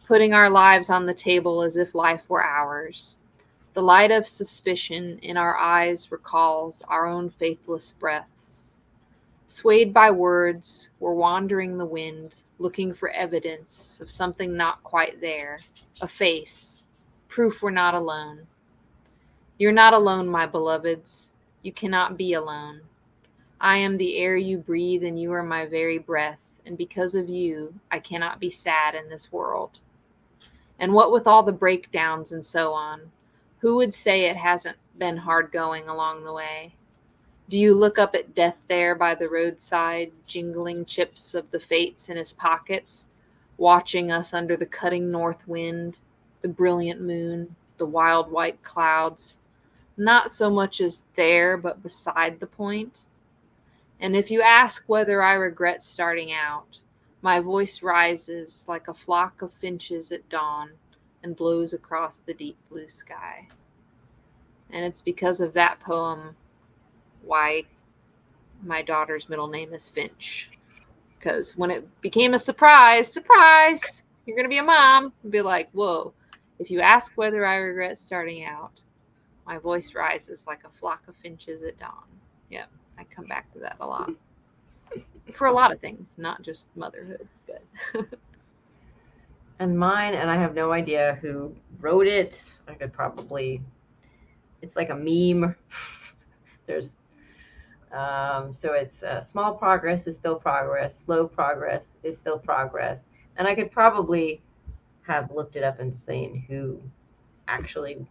putting our lives on the table as if life were ours. The light of suspicion in our eyes recalls our own faithless breaths. Swayed by words, we're wandering the wind, looking for evidence of something not quite there, a face, proof we're not alone. You're not alone, my beloveds. You cannot be alone. I am the air you breathe, and you are my very breath, and because of you, I cannot be sad in this world. And what with all the breakdowns and so on, who would say it hasn't been hard going along the way? Do you look up at death there by the roadside, jingling chips of the fates in his pockets, watching us under the cutting north wind, the brilliant moon, the wild white clouds, not so much as there, but beside the point? And if you ask whether I regret starting out, my voice rises like a flock of finches at dawn and blows across the deep blue sky. And it's because of that poem why my daughter's middle name is Finch. Because when it became a surprise, surprise, you're going to be a mom, I'd be like, whoa. If you ask whether I regret starting out, my voice rises like a flock of finches at dawn. Yep, I come back to that a lot. [laughs] For a lot of things, not just motherhood, but [laughs] and mine, and I have no idea who wrote it. I could probably, it's like a meme. [laughs] There's, um, so it's uh, small progress is still progress, slow progress is still progress. And I could probably have looked it up and seen who actually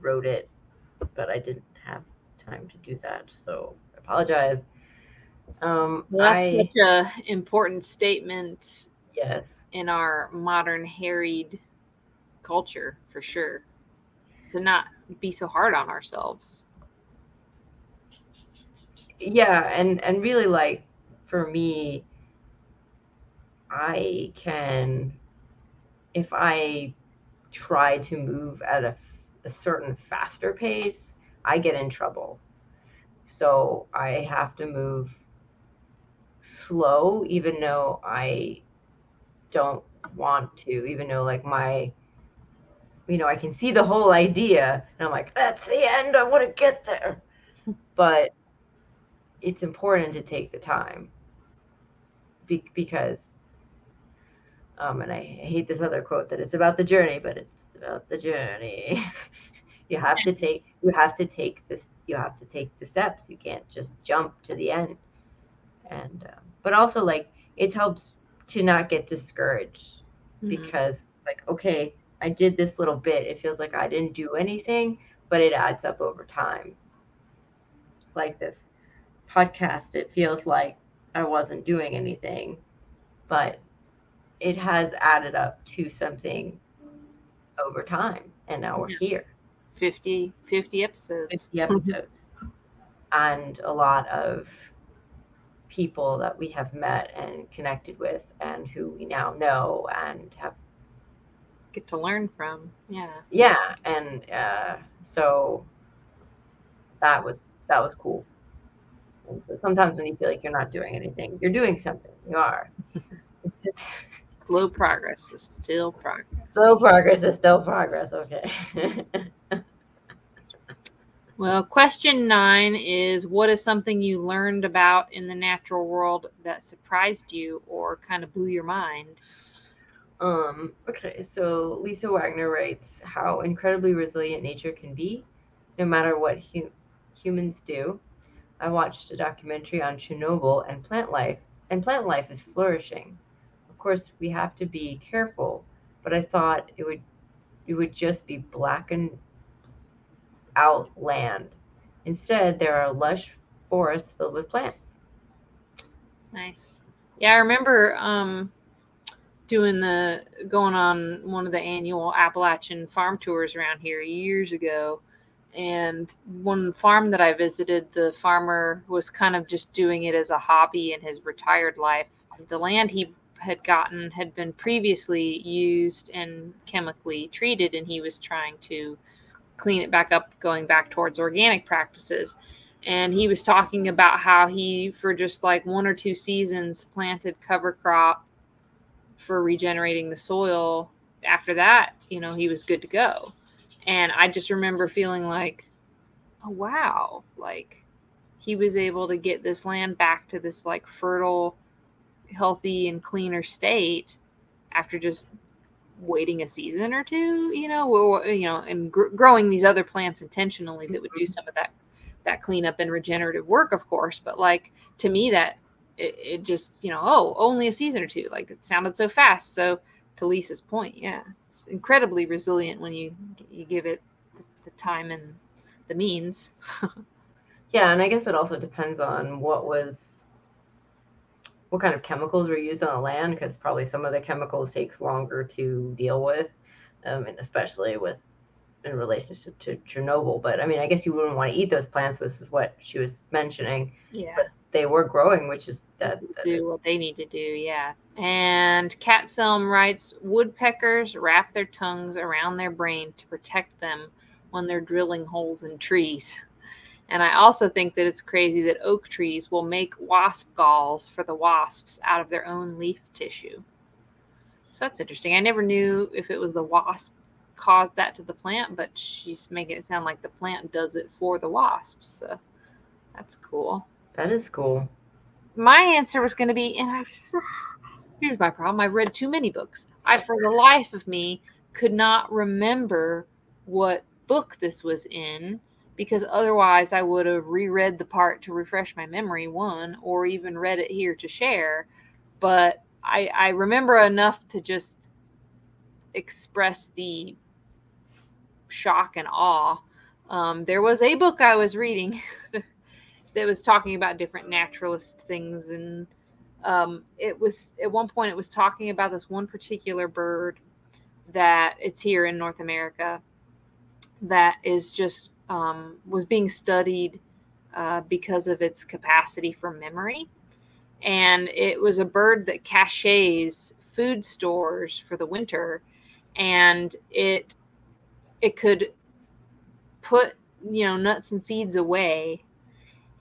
wrote it, but I didn't have time to do that. So I apologize. Um, Well, that's I, such a important statement yes. in our modern harried culture for sure. To not be so hard on ourselves. Yeah and and really like for me i can if i try to move at a, a certain faster pace i get in trouble. So i have to move slow even though i don't want to even though like my you know i can see the whole idea and i'm like that's the end i want to get there. [laughs] But it's important to take the time. Be- because um and I hate this other quote that it's about the journey but it's about the journey. [laughs] You have to take you have to take this you have to take the steps. You can't just jump to the end. And um, but also like it helps to not get discouraged Mhm. because it's like okay i did this little bit. It feels like i didn't do anything but it adds up over time. Like this podcast it feels like i wasn't doing anything but it has added up to something over time and now we're here 50, 50 episodes. 50 episodes and a lot of people that we have met and connected with and who we now know and have Get to learn from. Yeah. yeah and uh, so that was that was cool and so sometimes when you feel like you're not doing anything you're doing something you are it's just Slow progress is still progress. slow progress is still progress okay Well, question nine is what is something you learned about in the natural world that surprised you or kind of blew your mind? Um, okay, so Lisa Wagoner writes how incredibly resilient nature can be, no matter what hu- humans do. I watched a documentary on Chernobyl and plant life, and plant life is flourishing. Of course, we have to be careful, but I thought it would it would just be blackened out land. Instead, there are lush forests filled with plants. Nice. Yeah, I remember um, doing the going on one of the annual Appalachian farm tours around here years ago. And one farm that I visited, the farmer was kind of just doing it as a hobby in his retired life. The land he had gotten had been previously used and chemically treated, and he was trying to clean it back up, going back towards organic practices. And he was talking about how he for just like one or two seasons planted cover crop for regenerating the soil. After that you know he was good to go and i just remember feeling like oh wow like he was able to get this land back to this like fertile healthy and cleaner state after just waiting a season or two you know or, you know and gr- growing these other plants intentionally that would do mm-hmm. some of that that cleanup and regenerative work, of course. But like to me, that it, it just you know, oh, only a season or two. Like it sounded so fast. So to Lisa's point, yeah, it's incredibly resilient when you you give it the time and the means. [laughs] Yeah, and I guess it also depends on what was what kind of chemicals were used on the land because probably some of the chemicals takes longer to deal with, um, and especially with in relationship to Chernobyl. But I mean, I guess you wouldn't want to eat those plants. This is what she was mentioning. yeah, But They were growing, which is that. that do what they need to do. Yeah. And Kat Selm writes, woodpeckers wrap their tongues around their brain to protect them when they're drilling holes in trees. And I also think that it's crazy that oak trees will make wasp galls for the wasps out of their own leaf tissue. So that's interesting. I never knew if it was the wasp caused that to the plant, but she's making it sound like the plant does it for the wasps. So that's cool. that is cool. My answer was going to be, and I [sighs] here's my problem. I've read too many books. I, for the life of me, could not remember what book this was in because otherwise I would have reread the part to refresh my memory, one, or even read it here to share. But I, I remember enough to just express the shock and awe. Um, there was a book I was reading [laughs] that was talking about different naturalist things, and um, it was at one point it was talking about this one particular bird that it's here in North America that is just um, was being studied uh, because of its capacity for memory. And it was a bird that caches food stores for the winter, and it it could put you know nuts and seeds away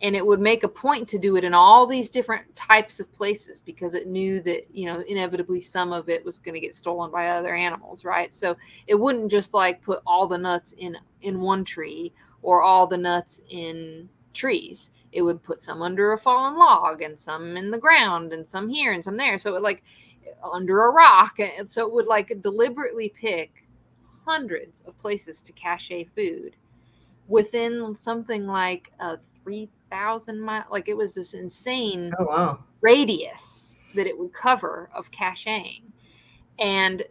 and it would make a point to do it in all these different types of places because it knew that you know inevitably some of it was going to get stolen by other animals right? So it wouldn't just like put all the nuts in in one tree or all the nuts in trees. It would put some under a fallen log and some in the ground and some here and some there. So it like under a rock and so it would like deliberately pick hundreds of places to cache food within something like a three thousand mile. Like it was this insane oh, wow. radius that it would cover of caching, and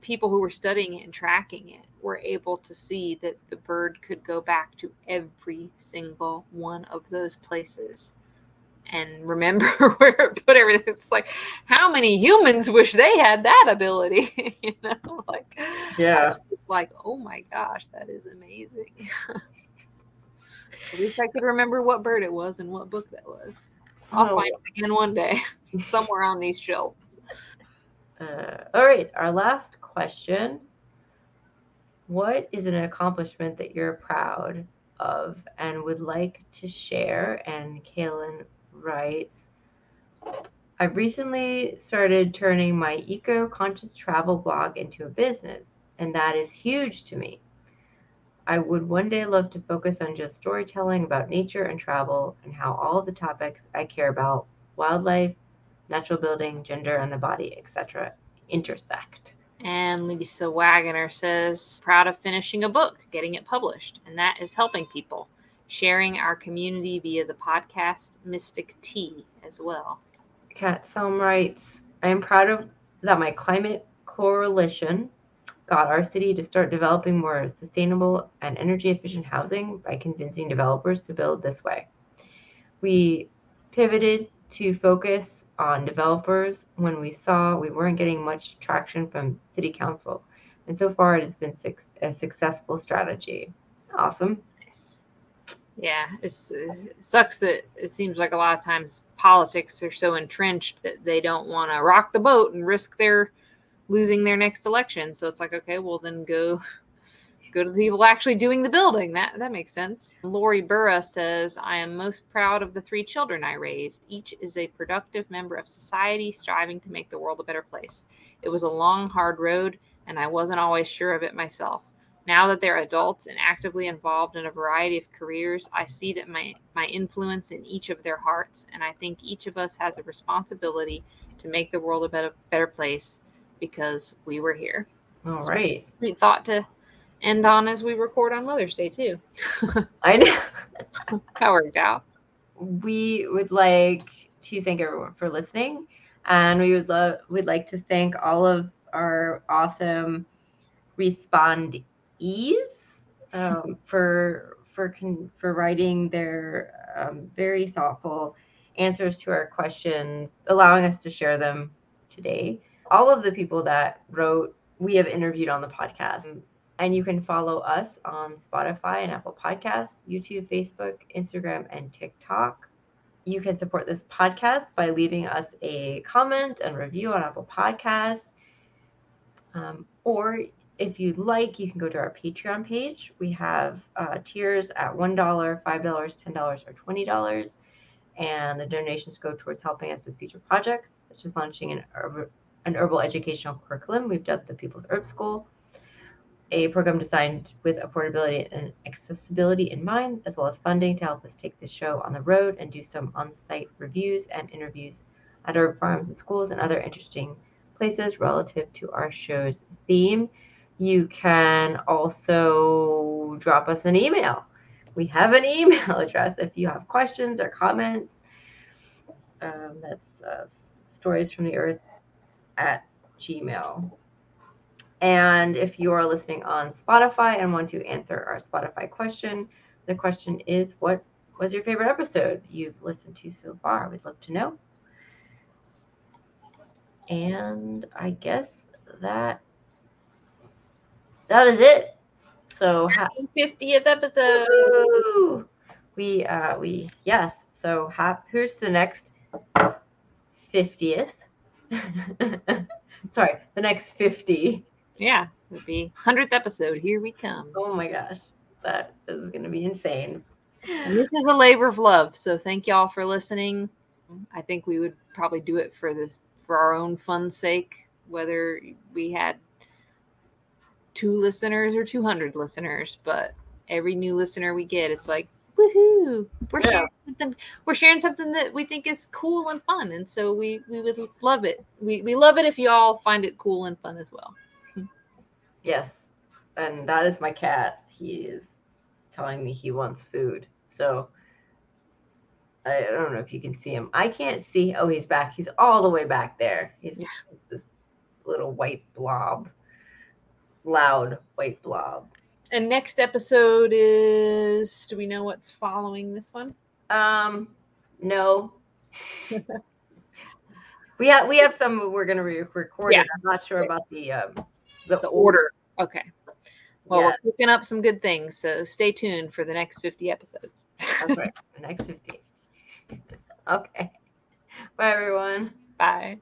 people who were studying it and tracking it were able to see that the bird could go back to every single one of those places and remember [laughs] where it put everything. It's like, how many humans wish they had that ability? [laughs] you know, like, yeah, it's like, oh my gosh, that is amazing. [laughs] I wish I could remember what bird it was and what book that was. I'll oh. find it again one day, somewhere on these shelves. Uh, all right, our last question. What is an accomplishment that you're proud of and would like to share? And Calen writes, I've recently started turning my eco conscious travel blog into a business, and that is huge to me. I would one day love to focus on just storytelling about nature and travel and how all of the topics I care about wildlife, natural building, gender and the body, etc. intersect. And Lisa Wagoner says, proud of finishing a book, getting it published, and that is helping people, sharing our community via the podcast Mystic Tea as well. Kat Selm writes, I am proud of that my climate coalition got our city to start developing more sustainable and energy efficient housing by convincing developers to build this way. We pivoted to focus on developers when we saw we weren't getting much traction from city council. And so far, it has been a successful strategy. Awesome. Yeah, it sucks that it seems like a lot of times politics are so entrenched that they don't want to rock the boat and risk their losing their next election. So it's like, okay, well then go go to the people actually doing the building. That that makes sense. Lorri Burra says, I am most proud of the three children I raised. Each is a productive member of society striving to make the world a better place. It was a long, hard road, and I wasn't always sure of it myself. Now that they're adults and actively involved in a variety of careers, I see that my, my influence in each of their hearts, and I think each of us has a responsibility to make the world a better, better place because we were here. All so right. We thought to end on as we record on Mother's Day too. [laughs] I know. [laughs] that worked out. We would like to thank everyone for listening, and we would love we'd like to thank all of our awesome respondees um, [laughs] for for con- for writing their um, very thoughtful answers to our questions, allowing us to share them today all of the people that wrote, we have interviewed on the podcast. And you can follow us on Spotify and Apple Podcasts, YouTube, Facebook, Instagram, and TikTok. You can support this podcast by leaving us a comment and review on Apple Podcasts. Um, or if you'd like, you can go to our Patreon page. We have uh, tiers at $1, $5, $10, or $20. And the donations go towards helping us with future projects, such as launching an an herbal educational curriculum we've dubbed the People's Herb School, a program designed with affordability and accessibility in mind, as well as funding to help us take the show on the road and do some on site reviews and interviews at herb farms and schools and other interesting places relative to our show's theme. You can also drop us an email. We have an [laughs] email address if you have questions or comments. Um, that's uh, stories from the earth at gmail. And if you are listening on Spotify and want to answer our Spotify question, the question is what was your favorite episode you've listened to so far? We'd love to know. And I guess that that is it. So happy 50th episode. We uh we yes. So ha- here's the next 50th. [laughs] Sorry, the next 50. Yeah, it would be 100th episode. Here we come. Oh my gosh. That is going to be insane. And this is a labor of love. So thank y'all for listening. I think we would probably do it for this for our own fun sake, whether we had two listeners or 200 listeners, but every new listener we get, it's like, woohoo! We're yeah. sharing something. We're sharing something that we think is cool and fun, and so we we would love it. We we love it if you all find it cool and fun as well. [laughs] yes, and that is my cat. He is telling me he wants food. So I don't know if you can see him. I can't see. Oh, he's back. He's all the way back there. He's yeah. this little white blob, loud white blob. And next episode is do we know what's following this one? Um no. [laughs] we have we have some we're gonna re- record yeah. I'm not sure about the um the, the order. Okay. Well, yeah. we're picking up some good things, so stay tuned for the next 50 episodes. That's right. [laughs] The next 50. [laughs] okay. Bye everyone. Bye.